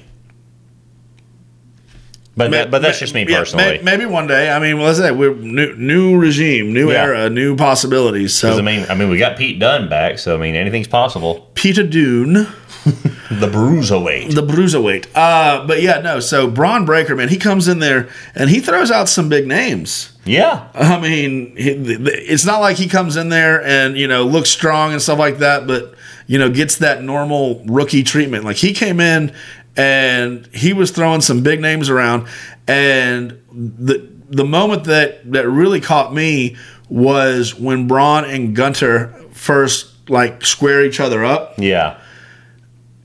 [SPEAKER 1] But that, but that's just me
[SPEAKER 2] Yeah,
[SPEAKER 1] personally.
[SPEAKER 2] may- maybe one day. I mean, well, let's say we're new, new regime, new
[SPEAKER 1] Yeah.
[SPEAKER 2] era, new possibilities. So
[SPEAKER 1] I mean, I mean, we got Pete Dunne back, so I mean, anything's possible.
[SPEAKER 2] Peter Dune.
[SPEAKER 1] The Bruiserweight.
[SPEAKER 2] the bruiserweight. Uh, but yeah, no. So Bron Breakker, man, he comes in there and he throws out some big names.
[SPEAKER 1] Yeah,
[SPEAKER 2] I mean, it's not like he comes in there and you know looks strong and stuff like that, but you know gets that normal rookie treatment. Like he came in and he was throwing some big names around, and the the moment that that really caught me was when Bron and Gunther first like square each other up,
[SPEAKER 1] yeah.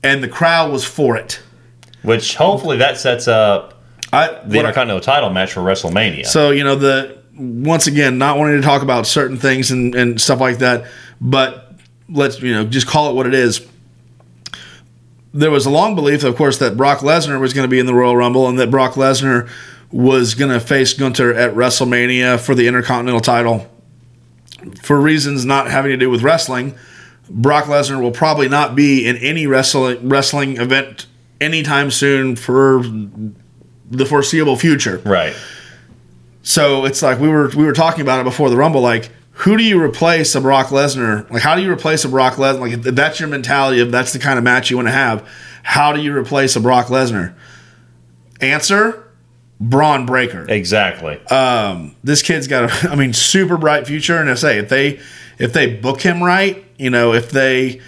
[SPEAKER 2] and the crowd was for it.
[SPEAKER 1] Which hopefully that sets up
[SPEAKER 2] I,
[SPEAKER 1] the
[SPEAKER 2] what I-
[SPEAKER 1] Intercontinental title match for WrestleMania.
[SPEAKER 2] So you know the once again not wanting to talk about certain things and, and stuff like that, but let's you know just call it what it is. There was a long belief, of course, that Brock Lesnar was going to be in the Royal Rumble and that Brock Lesnar was going to face Gunther at WrestleMania for the Intercontinental title. For reasons not having to do with wrestling, Brock Lesnar will probably not be in any wrestling wrestling event anytime soon for the foreseeable future.
[SPEAKER 1] right.
[SPEAKER 2] So it's like we were we were talking about it before the Rumble. Like, who do you replace a Brock Lesnar? Like, how do you replace a Brock Lesnar? Like, if that's your mentality if that's the kind of match you want to have. How do you replace a Brock Lesnar? Answer: Bron Breakker.
[SPEAKER 1] Exactly.
[SPEAKER 2] Um, this kid's got a, I mean, super bright future. And I say if they if they book him right, you know, if they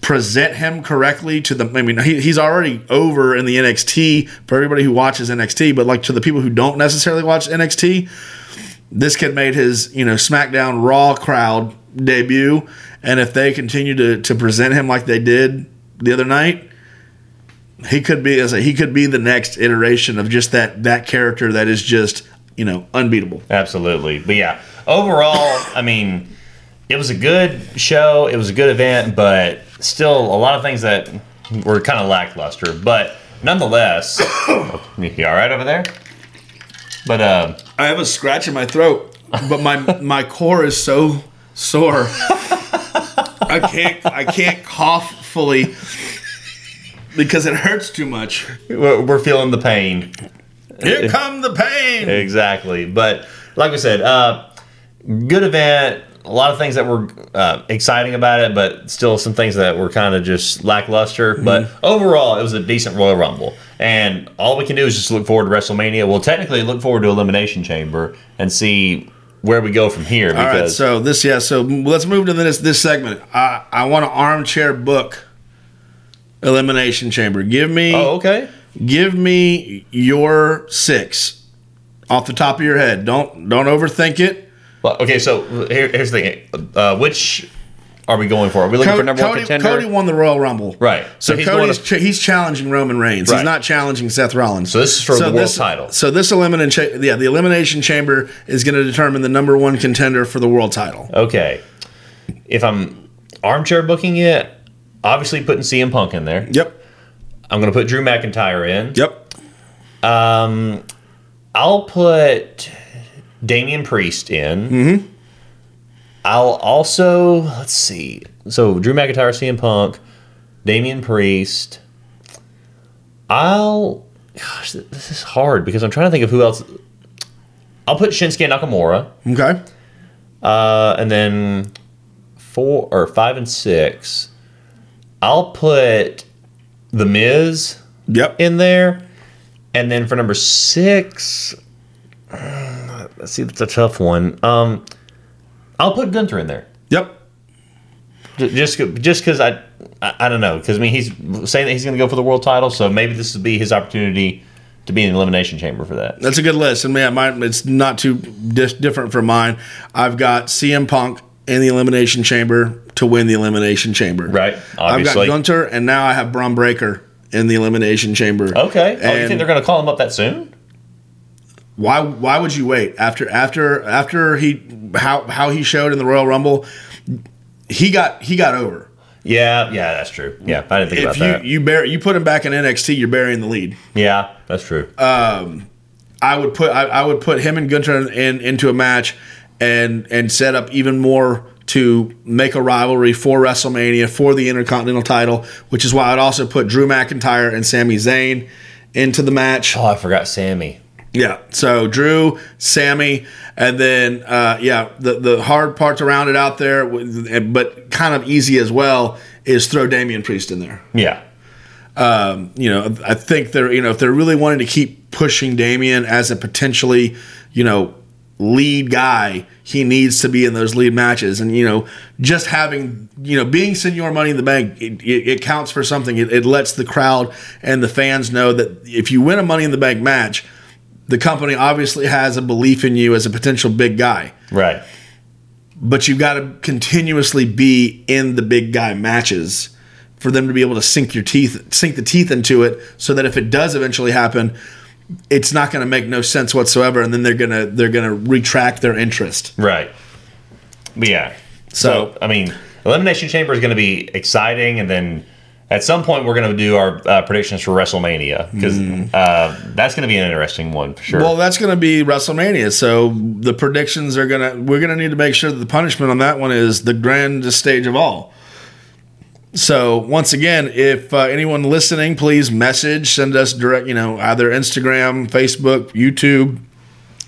[SPEAKER 2] present him correctly to the I mean he, he's already over in the NXT for everybody who watches NXT but like to the people who don't necessarily watch NXT this kid made his you know SmackDown Raw crowd debut and if they continue to to present him like they did the other night he could be as he could be the next iteration of just that that character that is just you know unbeatable
[SPEAKER 1] Absolutely. But yeah, overall, I mean, it was a good show. It was a good event, but still a lot of things that were kind of lackluster. But nonetheless, you all right over there? But uh,
[SPEAKER 2] I have a scratch in my throat, but my my core is so sore. I can't I can't cough fully because it hurts too much.
[SPEAKER 1] we're we're feeling the pain.
[SPEAKER 2] Here come the pain.
[SPEAKER 1] Exactly. But like we said, uh, good event. A lot of things that were uh, exciting about it, but still some things that were kind of just lackluster. But overall, it was a decent Royal Rumble. And all we can do is just look forward to WrestleMania. We'll technically look forward to Elimination Chamber and see where we go from here.
[SPEAKER 2] All right, so this yeah, so let's move to this this segment. I I want an armchair book. Elimination Chamber. Give me
[SPEAKER 1] oh, okay.
[SPEAKER 2] give me your six off the top of your head. Don't don't overthink it.
[SPEAKER 1] Well, okay, so here, here's the thing. Uh, which are we going for? Are we looking for number one
[SPEAKER 2] Cody,
[SPEAKER 1] contender?
[SPEAKER 2] Cody won the Royal Rumble.
[SPEAKER 1] Right.
[SPEAKER 2] So,
[SPEAKER 1] So he's
[SPEAKER 2] Cody's ch- he's challenging Roman Reigns.
[SPEAKER 1] Right.
[SPEAKER 2] He's not challenging Seth Rollins.
[SPEAKER 1] So this is for the world
[SPEAKER 2] this,
[SPEAKER 1] title.
[SPEAKER 2] So this elimination, yeah, the elimination chamber is going to determine the number one contender for the world title.
[SPEAKER 1] Okay. If I'm armchair booking it, obviously putting CM Punk in there.
[SPEAKER 2] Yep.
[SPEAKER 1] I'm going to put Drew McIntyre in.
[SPEAKER 2] Yep.
[SPEAKER 1] Um, I'll put Damian Priest in. Mm-hmm. I'll also let's see. So Drew McIntyre, CM Punk, Damian Priest. I'll gosh, this is hard because I'm trying to think of who else. I'll put Shinsuke Nakamura,
[SPEAKER 2] Okay.
[SPEAKER 1] uh, and then four or five and six. I'll put the Miz
[SPEAKER 2] Yep.
[SPEAKER 1] in there. And then for number six, let's see, that's a tough one. Um, I'll put Gunther in there.
[SPEAKER 2] Yep.
[SPEAKER 1] Just, just because I, I, I don't know, because I mean he's saying that he's going to go for the world title, so maybe this would be his opportunity to be in the elimination chamber for that.
[SPEAKER 2] That's a good list, and man, mine it's not too dis- different from mine. I've got CM Punk in the elimination chamber to win the elimination chamber.
[SPEAKER 1] Right,
[SPEAKER 2] I've got Gunther, and now I have Bron Breakker in the elimination chamber.
[SPEAKER 1] Okay. Oh, you think they're going to call him up that soon?
[SPEAKER 2] Why? Why would you wait after after after he how how he showed in the Royal Rumble? He got he got over.
[SPEAKER 1] Yeah, yeah, that's true. Yeah, I didn't think
[SPEAKER 2] If
[SPEAKER 1] about
[SPEAKER 2] you
[SPEAKER 1] that.
[SPEAKER 2] you bear you put him back in NXT, you're burying the lead.
[SPEAKER 1] yeah, that's true.
[SPEAKER 2] Um, I would put I, I would put him and Gunther in, into a match and and set up even more to make a rivalry for WrestleMania for the Intercontinental title, which is why I'd also put Drew McIntyre and Sami Zayn into the match.
[SPEAKER 1] oh, I forgot Sami.
[SPEAKER 2] Yeah. So Drew, Sami, and then uh, yeah, the the hard part to round it out there, but kind of easy as well, is throw Damian Priest in there.
[SPEAKER 1] Yeah.
[SPEAKER 2] Um, You know, I think they're you know if they're really wanting to keep pushing Damian as a potentially you know lead guy, he needs to be in those lead matches, and you know just having you know being Señor Money in the Bank, it, it, it counts for something. It, it lets the crowd and the fans know that if you win a Money in the Bank match. The company obviously has a belief in you as a potential big guy,
[SPEAKER 1] Right.
[SPEAKER 2] but you've got to continuously be in the big guy matches for them to be able to sink your teeth, sink the teeth into it, so that if it does eventually happen, it's not going to make no sense whatsoever, and then they're gonna they're gonna retract their interest.
[SPEAKER 1] Right. But yeah. So,
[SPEAKER 2] So-
[SPEAKER 1] I mean, Elimination Chamber is going to be exciting, and then at some point we're going to do our uh, predictions for WrestleMania because uh, that's going to be an interesting one for sure.
[SPEAKER 2] Well, that's going to be WrestleMania, so the predictions are gonna we're gonna need to make sure that the punishment on that one is the grandest stage of all. So once again, if uh, anyone listening, please message, send us direct, you know, either Instagram, Facebook, YouTube.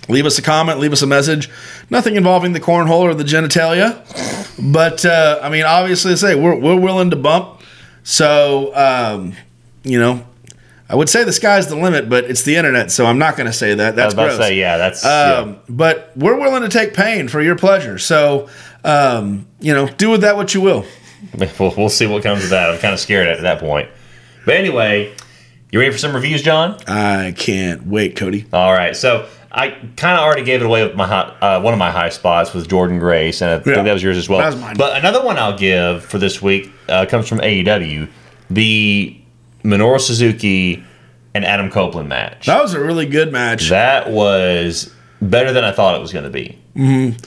[SPEAKER 2] Leave us a comment, leave us a message. Nothing involving the cornhole or the genitalia, but uh, I mean, obviously, say we're we're willing to bump. So um, you know, I would say the sky's the limit, but it's the internet, so I'm not going to say that.
[SPEAKER 1] I
[SPEAKER 2] That's
[SPEAKER 1] was about
[SPEAKER 2] gross.
[SPEAKER 1] to say, yeah, that's
[SPEAKER 2] Um, But we're willing to take pain for your pleasure. So, um, you know, do with that what you will.
[SPEAKER 1] We'll, we'll see what comes of that. I'm kind of scared at that point. But anyway, you ready for some reviews, John?
[SPEAKER 2] I can't wait, Cody.
[SPEAKER 1] All right, so I kind of already gave it away with my hot, uh, one of my high spots was Jordynne Grace, and I
[SPEAKER 2] Yeah.
[SPEAKER 1] think that was yours as well.
[SPEAKER 2] That was mine.
[SPEAKER 1] But another one I'll give for this week uh, comes from AEW, the Minoru Suzuki and Adam Copeland match.
[SPEAKER 2] That was a really good match.
[SPEAKER 1] That was better than I thought it was going to be.
[SPEAKER 2] Mm-hmm.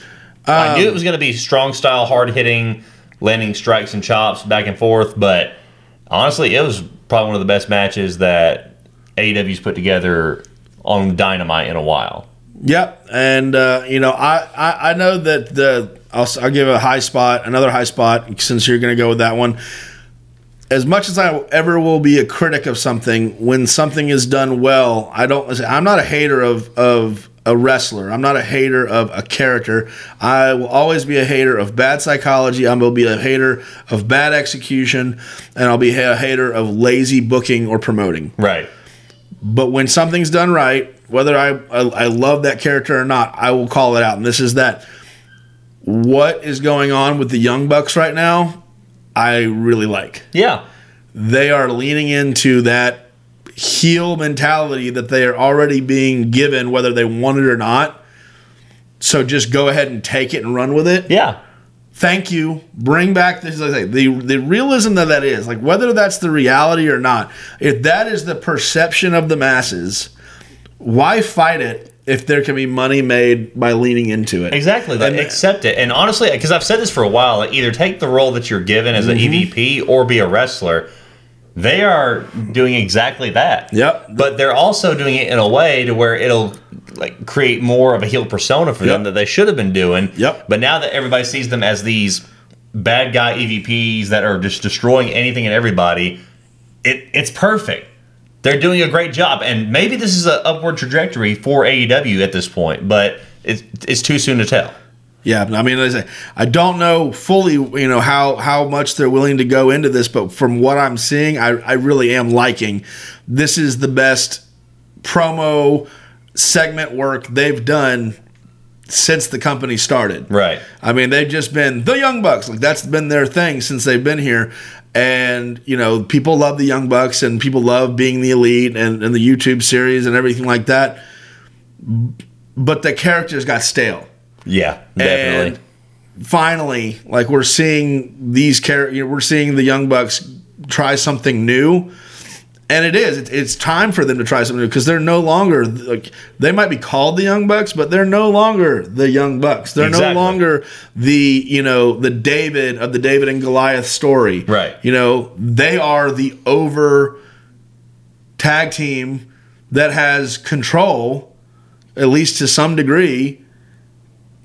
[SPEAKER 1] I
[SPEAKER 2] Um,
[SPEAKER 1] knew it was going to be strong style, hard hitting, landing strikes and chops back and forth, but honestly, it was probably one of the best matches that AEW's put together on Dynamite in a while.
[SPEAKER 2] Yep, and uh, you know, I, I I know that the I'll, I'll give a high spot, another high spot, since you're going to go with that one. As much as I ever will be a critic of something, when something is done well, I don't. I'm not a hater of of a wrestler. I'm not a hater of a character. I will always be a hater of bad psychology. I will be a hater of bad execution, and I'll be a hater of lazy booking or promoting.
[SPEAKER 1] Right.
[SPEAKER 2] But when something's done right, whether I, I I love that character or not, I will call it out. And this is that. What is going on with the Young Bucks right now? I really like.
[SPEAKER 1] Yeah.
[SPEAKER 2] They are leaning into that heel mentality that they are already being given, whether they want it or not. So just go ahead and take it and run with it.
[SPEAKER 1] Yeah.
[SPEAKER 2] thank you. Bring back this like I say, the the realism that that is. Like whether that's the reality or not. If that is the perception of the masses, why fight it if there can be money made by leaning into it?
[SPEAKER 1] Exactly.
[SPEAKER 2] And-
[SPEAKER 1] accept it. And honestly, because I've said this for a while, like, either take the role that you're given as an
[SPEAKER 2] Mm-hmm.
[SPEAKER 1] EVP or be a wrestler. They are doing exactly that.
[SPEAKER 2] Yep.
[SPEAKER 1] But they're also doing it in a way to where it'll like create more of a heel persona for them that they should have been doing.
[SPEAKER 2] Yep.
[SPEAKER 1] But now that everybody sees them as these bad guy EVPs that are just destroying anything and everybody, it it's perfect. They're doing a great job, and maybe this is an upward trajectory for AEW at this point, but it's it's too soon to tell.
[SPEAKER 2] Yeah, I mean, I say, I don't know fully, you know, how how much they're willing to go into this, but from what I'm seeing, I, I really am liking. This is the best promo segment work they've done since the company started.
[SPEAKER 1] Right.
[SPEAKER 2] I mean, they've just been the Young Bucks. Like that's been their thing since they've been here. And you know, people love the Young Bucks, and people love being the elite, and, and the YouTube series and everything like that. But the characters got stale
[SPEAKER 1] Yeah, definitely.
[SPEAKER 2] and finally, like we're seeing these characters, you know, we're seeing the Young Bucks try something new, and it is. It's, it's time for them to try something new because they're no longer like they might be called the Young Bucks, but they're no longer the Young Bucks. They're
[SPEAKER 1] Exactly.
[SPEAKER 2] no longer the you know the David of the David and Goliath story.
[SPEAKER 1] Right.
[SPEAKER 2] You know they are the over tag team that has control, at least to some degree,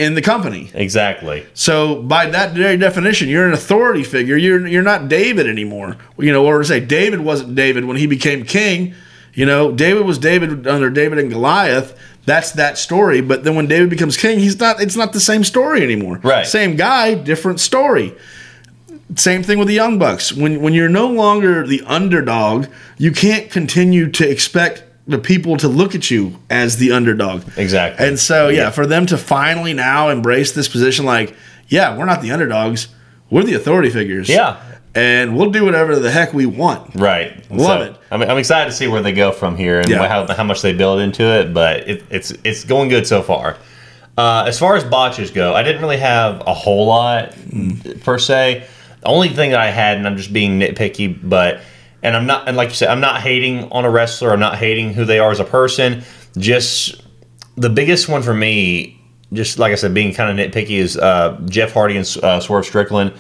[SPEAKER 2] in the company.
[SPEAKER 1] exactly.
[SPEAKER 2] So by that very definition, you're an authority figure. You're you're not David anymore. You know, or to say David wasn't David when he became king. You know, David was David under David and Goliath. That's that story. But then when David becomes king, he's not. It's not the same story anymore.
[SPEAKER 1] Right.
[SPEAKER 2] Same guy, different story. Same thing with the Young Bucks. When when you're no longer the underdog, you can't continue to expect the people to look at you as the underdog.
[SPEAKER 1] Exactly.
[SPEAKER 2] And so, yeah, for them to finally now embrace this position, like, yeah, we're not the underdogs, we're the authority figures.
[SPEAKER 1] Yeah.
[SPEAKER 2] And we'll do whatever the heck we want.
[SPEAKER 1] Right.
[SPEAKER 2] Love
[SPEAKER 1] So,
[SPEAKER 2] it.
[SPEAKER 1] I'm, I'm excited to see where they go from here and
[SPEAKER 2] Yeah.
[SPEAKER 1] how, how much they build into it, but it, it's it's going good so far. Uh, as far as botches go, I didn't really have a whole lot
[SPEAKER 2] Mm.
[SPEAKER 1] per se. The only thing that I had, and I'm just being nitpicky, but and I'm not, and like you said, I'm not hating on a wrestler. I'm not hating who they are as a person. Just the biggest one for me, just like I said, being kind of nitpicky is uh, Jeff Hardy and uh, Swerve Strickland.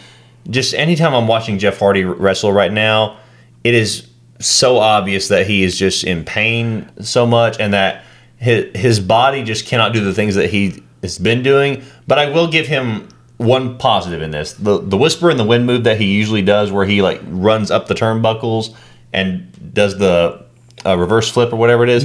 [SPEAKER 1] Just anytime I'm watching Jeff Hardy wrestle right now, it is so obvious that he is just in pain so much and that his, his body just cannot do the things that he has been doing. But I will give him one positive in this the, the whisper and the wind move that he usually does, where he like runs up the turnbuckles and does the uh, reverse flip or whatever it is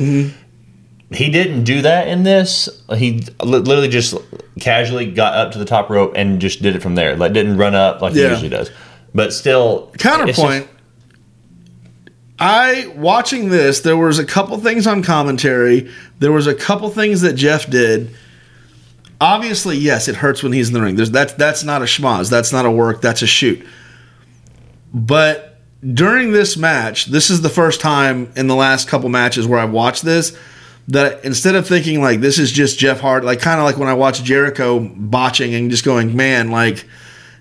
[SPEAKER 1] he didn't do that in this. He li- literally just casually got up to the top rope and just did it from there. Like didn't run up like he usually does. But still,
[SPEAKER 2] Counterpoint. I watching this, there was a couple things on commentary. There was a couple things that Jeff did. Obviously, yes, it hurts when he's in the ring. There's that's that's not a schmoz. That's not a work. That's a shoot. But during this match, this is the first time in the last couple matches where I've watched this that instead of thinking like this is just Jeff Hart, like kind of like when I watch Jericho botching and just going, man, like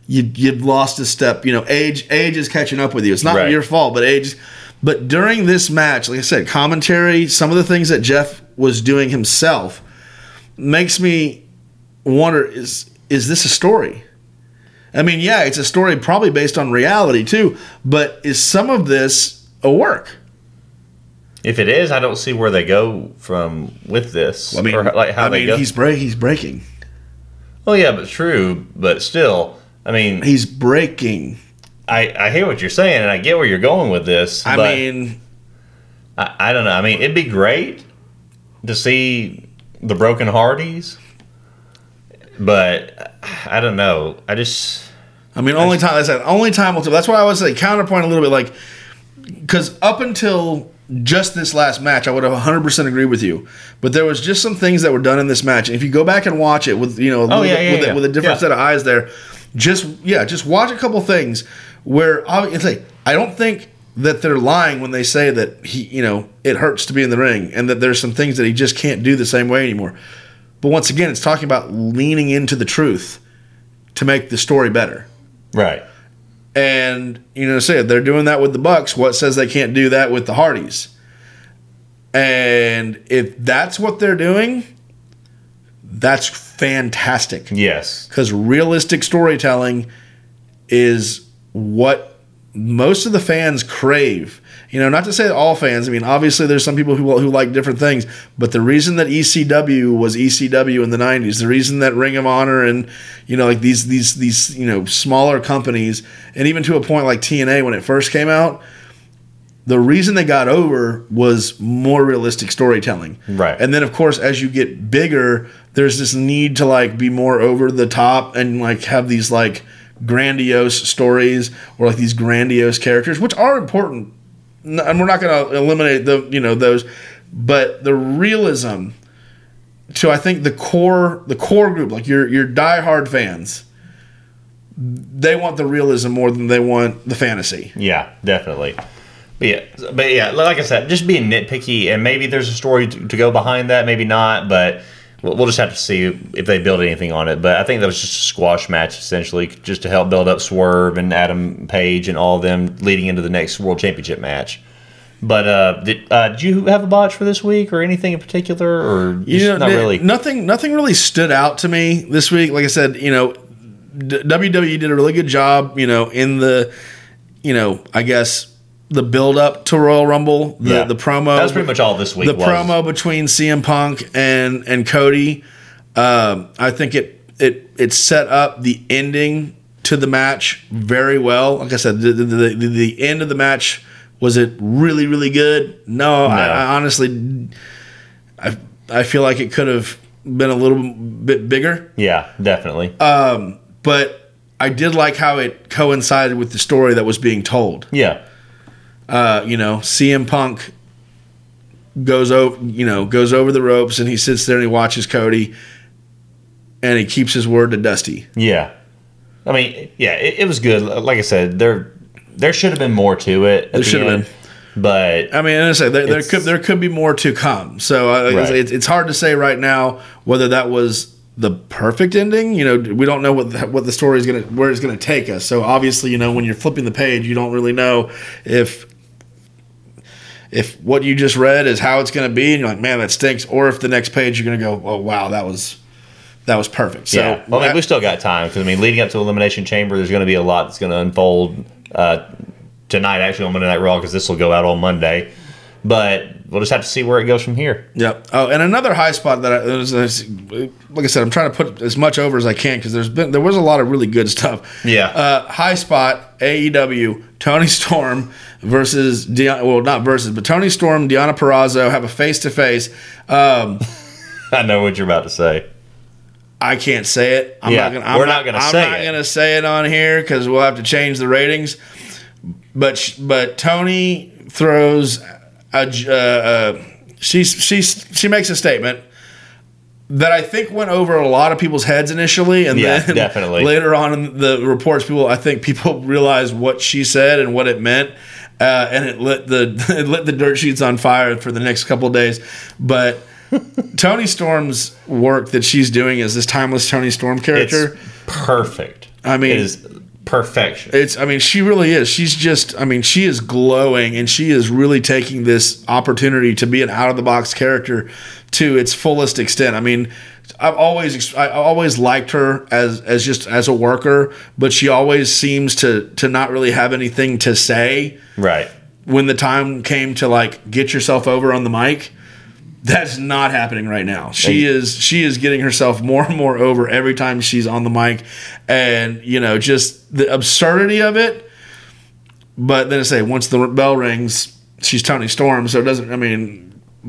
[SPEAKER 2] you you've lost a step. You know, age age is catching up with you. It's not
[SPEAKER 1] Right.
[SPEAKER 2] your fault, but age. But during this match, like I said, commentary, some of the things that Jeff was doing himself makes me wonder is is this a story? I mean, yeah, it's a story probably based on reality too, but is some of this a work?
[SPEAKER 1] if it is, I don't see where they go from with this.
[SPEAKER 2] I mean,
[SPEAKER 1] or like how
[SPEAKER 2] I
[SPEAKER 1] they
[SPEAKER 2] mean,
[SPEAKER 1] go.
[SPEAKER 2] he's break, he's breaking,
[SPEAKER 1] oh yeah, but true. But still, I mean,
[SPEAKER 2] he's breaking.
[SPEAKER 1] I, I hear what you're saying, and I get where you're going with this.
[SPEAKER 2] I mean,
[SPEAKER 1] I, I don't know. I mean, it'd be great to see the broken Hardys, but I don't know. I just
[SPEAKER 2] I mean, only time I said only time will tell. That's why I was like counterpoint a little bit, like because up until just this last match, I would have 100 percent agreed with you. But there was just some things that were done in this match. And if you go back and watch it with you know
[SPEAKER 1] Oh, yeah,
[SPEAKER 2] bit-
[SPEAKER 1] yeah,
[SPEAKER 2] with,
[SPEAKER 1] yeah.
[SPEAKER 2] A, with a different set of eyes there, just yeah, just watch a couple things where obviously I don't think that they're lying when they say that he you know it hurts to be in the ring and that there's some things that he just can't do the same way anymore. But once again, it's talking about leaning into the truth to make the story better.
[SPEAKER 1] Right.
[SPEAKER 2] And you know, say they're doing that with the Bucks, what says they can't do that with the Hardys? And if that's what they're doing, that's fantastic.
[SPEAKER 1] Yes.
[SPEAKER 2] Because realistic storytelling is what most of the fans crave. You know, not to say all fans. I mean, obviously, there's some people who who like different things. But the reason that ECW was ECW in the '90s, the reason that Ring of Honor and you know, like these these these you know smaller companies, and even to a point like TNA when it first came out, the reason they got over was more realistic storytelling.
[SPEAKER 1] Right.
[SPEAKER 2] And then of course as you get bigger, there's this need to like be more over the top and like have these like grandiose stories or like these grandiose characters, which are important. And we're not going to eliminate the you know those, but the realism to I think the core the core group like your your diehard fans, they want the realism more than they want the fantasy.
[SPEAKER 1] Yeah, definitely. But yeah, but yeah, like I said, just being nitpicky, and maybe there's a story to, to go behind that, maybe not, but we'll, we'll just have to see if they build anything on it. But I think that was just a squash match, essentially, just to help build up Swerve and Adam Page and all of them leading into the next World Championship match. But uh, did uh, did you have a botch for this week, or anything in particular, or
[SPEAKER 2] You know,
[SPEAKER 1] not
[SPEAKER 2] n-
[SPEAKER 1] really?
[SPEAKER 2] Nothing. Nothing really stood out to me this week. Like I said, you know, D- WWE did a really good job. You know, in the, you know, I guess the build up to Royal Rumble, the
[SPEAKER 1] Yeah.
[SPEAKER 2] the promo.
[SPEAKER 1] That was pretty much all this week.
[SPEAKER 2] the
[SPEAKER 1] was.
[SPEAKER 2] promo between CM Punk and and Cody. Um, I think it it it set up the ending to the match very well. Like I said, the the, the, the end of the match was it really really good? No, I,
[SPEAKER 1] No.
[SPEAKER 2] I honestly, I I feel like it could have been a little bit bigger,
[SPEAKER 1] Yeah, definitely.
[SPEAKER 2] Um, but I did like how it coincided with the story that was being told.
[SPEAKER 1] yeah,
[SPEAKER 2] uh, you know, CM Punk goes over, you know, goes over the ropes and he sits there and he watches Cody and he keeps his word to Dusty.
[SPEAKER 1] Yeah, I mean, yeah, it, it was good. Like I said, there there should have been more to it.
[SPEAKER 2] There
[SPEAKER 1] the
[SPEAKER 2] should have
[SPEAKER 1] end, but
[SPEAKER 2] I mean, I say there, there could there could be more to come. So uh,
[SPEAKER 1] Right.
[SPEAKER 2] it's, it's hard to say right now whether that was the perfect ending. You know, we don't know what the, what the story is gonna where it's gonna take us. So obviously, you know, when you're flipping the page, you don't really know if if what you just read is how it's going to be, and you're like, man, that stinks, or if the next page you're going to go, oh wow, that was that was perfect. So
[SPEAKER 1] yeah, well, I mean, we still got time because I mean, leading up to Elimination Chamber, there's going to be a lot that's going to unfold uh, tonight, actually on Monday Night Raw, because this will go out on Monday. But we'll just have to see where it goes from here.
[SPEAKER 2] Yep. Oh, and another high spot that I, was, like I said, I'm trying to put as much over as I can because there's been there was a lot of really good stuff.
[SPEAKER 1] Yeah.
[SPEAKER 2] Uh, high spot AEW Toni Storm versus Deonna. Well, not versus, but Toni Storm, Deonna Purrazzo have a face to face. Um
[SPEAKER 1] I know what you're about to say.
[SPEAKER 2] I can't say it. I'm
[SPEAKER 1] Yeah,
[SPEAKER 2] not gonna, I'm
[SPEAKER 1] we're not gonna say it.
[SPEAKER 2] I'm not gonna say it on here because we'll have to change the ratings. But but Toni throws a uh, uh, she's she's she makes a statement that I think went over a lot of people's heads initially, and
[SPEAKER 1] Yeah,
[SPEAKER 2] then
[SPEAKER 1] definitely.
[SPEAKER 2] later on in the reports, people I think people realized what she said and what it meant. Uh, and it lit the it lit the dirt sheets on fire for the next couple of days, but Toni Storm's work that she's doing as this timeless Toni Storm
[SPEAKER 1] It's
[SPEAKER 2] character.
[SPEAKER 1] perfect.
[SPEAKER 2] I mean-
[SPEAKER 1] it is perfection.
[SPEAKER 2] It's, I mean, she really is. She's just, I mean, she is glowing and she is really taking this opportunity to be an out of the box character to its fullest extent. I mean, I've always, I always liked her as, as just as a worker, but she always seems to, to not really have anything to say
[SPEAKER 1] right.
[SPEAKER 2] when the time came to like get yourself over on the mic. That's not happening right now. She is she is getting herself more and more over every time she's on the mic, and you know just the absurdity of it. But then I say once the bell rings, she's Toni Storm, so it doesn't. I mean,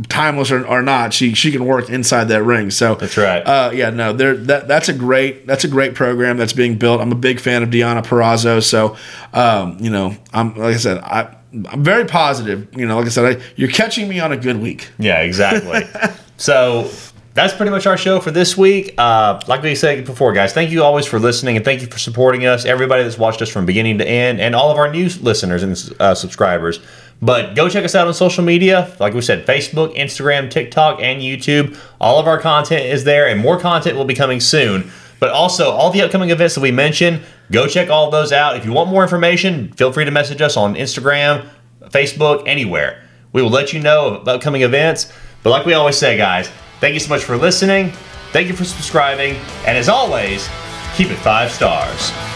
[SPEAKER 2] timeless or, or not, she she can work inside that ring. So
[SPEAKER 1] That's right.
[SPEAKER 2] uh, yeah, no, there that that's a great that's a great program that's being built. I'm a big fan of Deonna Purrazzo, so um, you know, I'm like I said, I I'm very positive. You know, like I said, I, you're catching me on a good week.
[SPEAKER 1] Yeah, exactly. so that's pretty much our show for this week. Uh, like we said before, guys, thank you always for listening and thank you for supporting us. Everybody that's watched us from beginning to end, and all of our new listeners and uh, subscribers. But go check us out on social media. Like we said, Facebook, Instagram, TikTok, and YouTube. All of our content is there, and more content will be coming soon. But also, all the upcoming events that we mentioned, go check all those out. If you want more information, feel free to message us on Instagram, Facebook, anywhere. We will let you know of upcoming events. But like we always say, guys, thank you so much for listening. Thank you for subscribing. And as always, keep it five stars.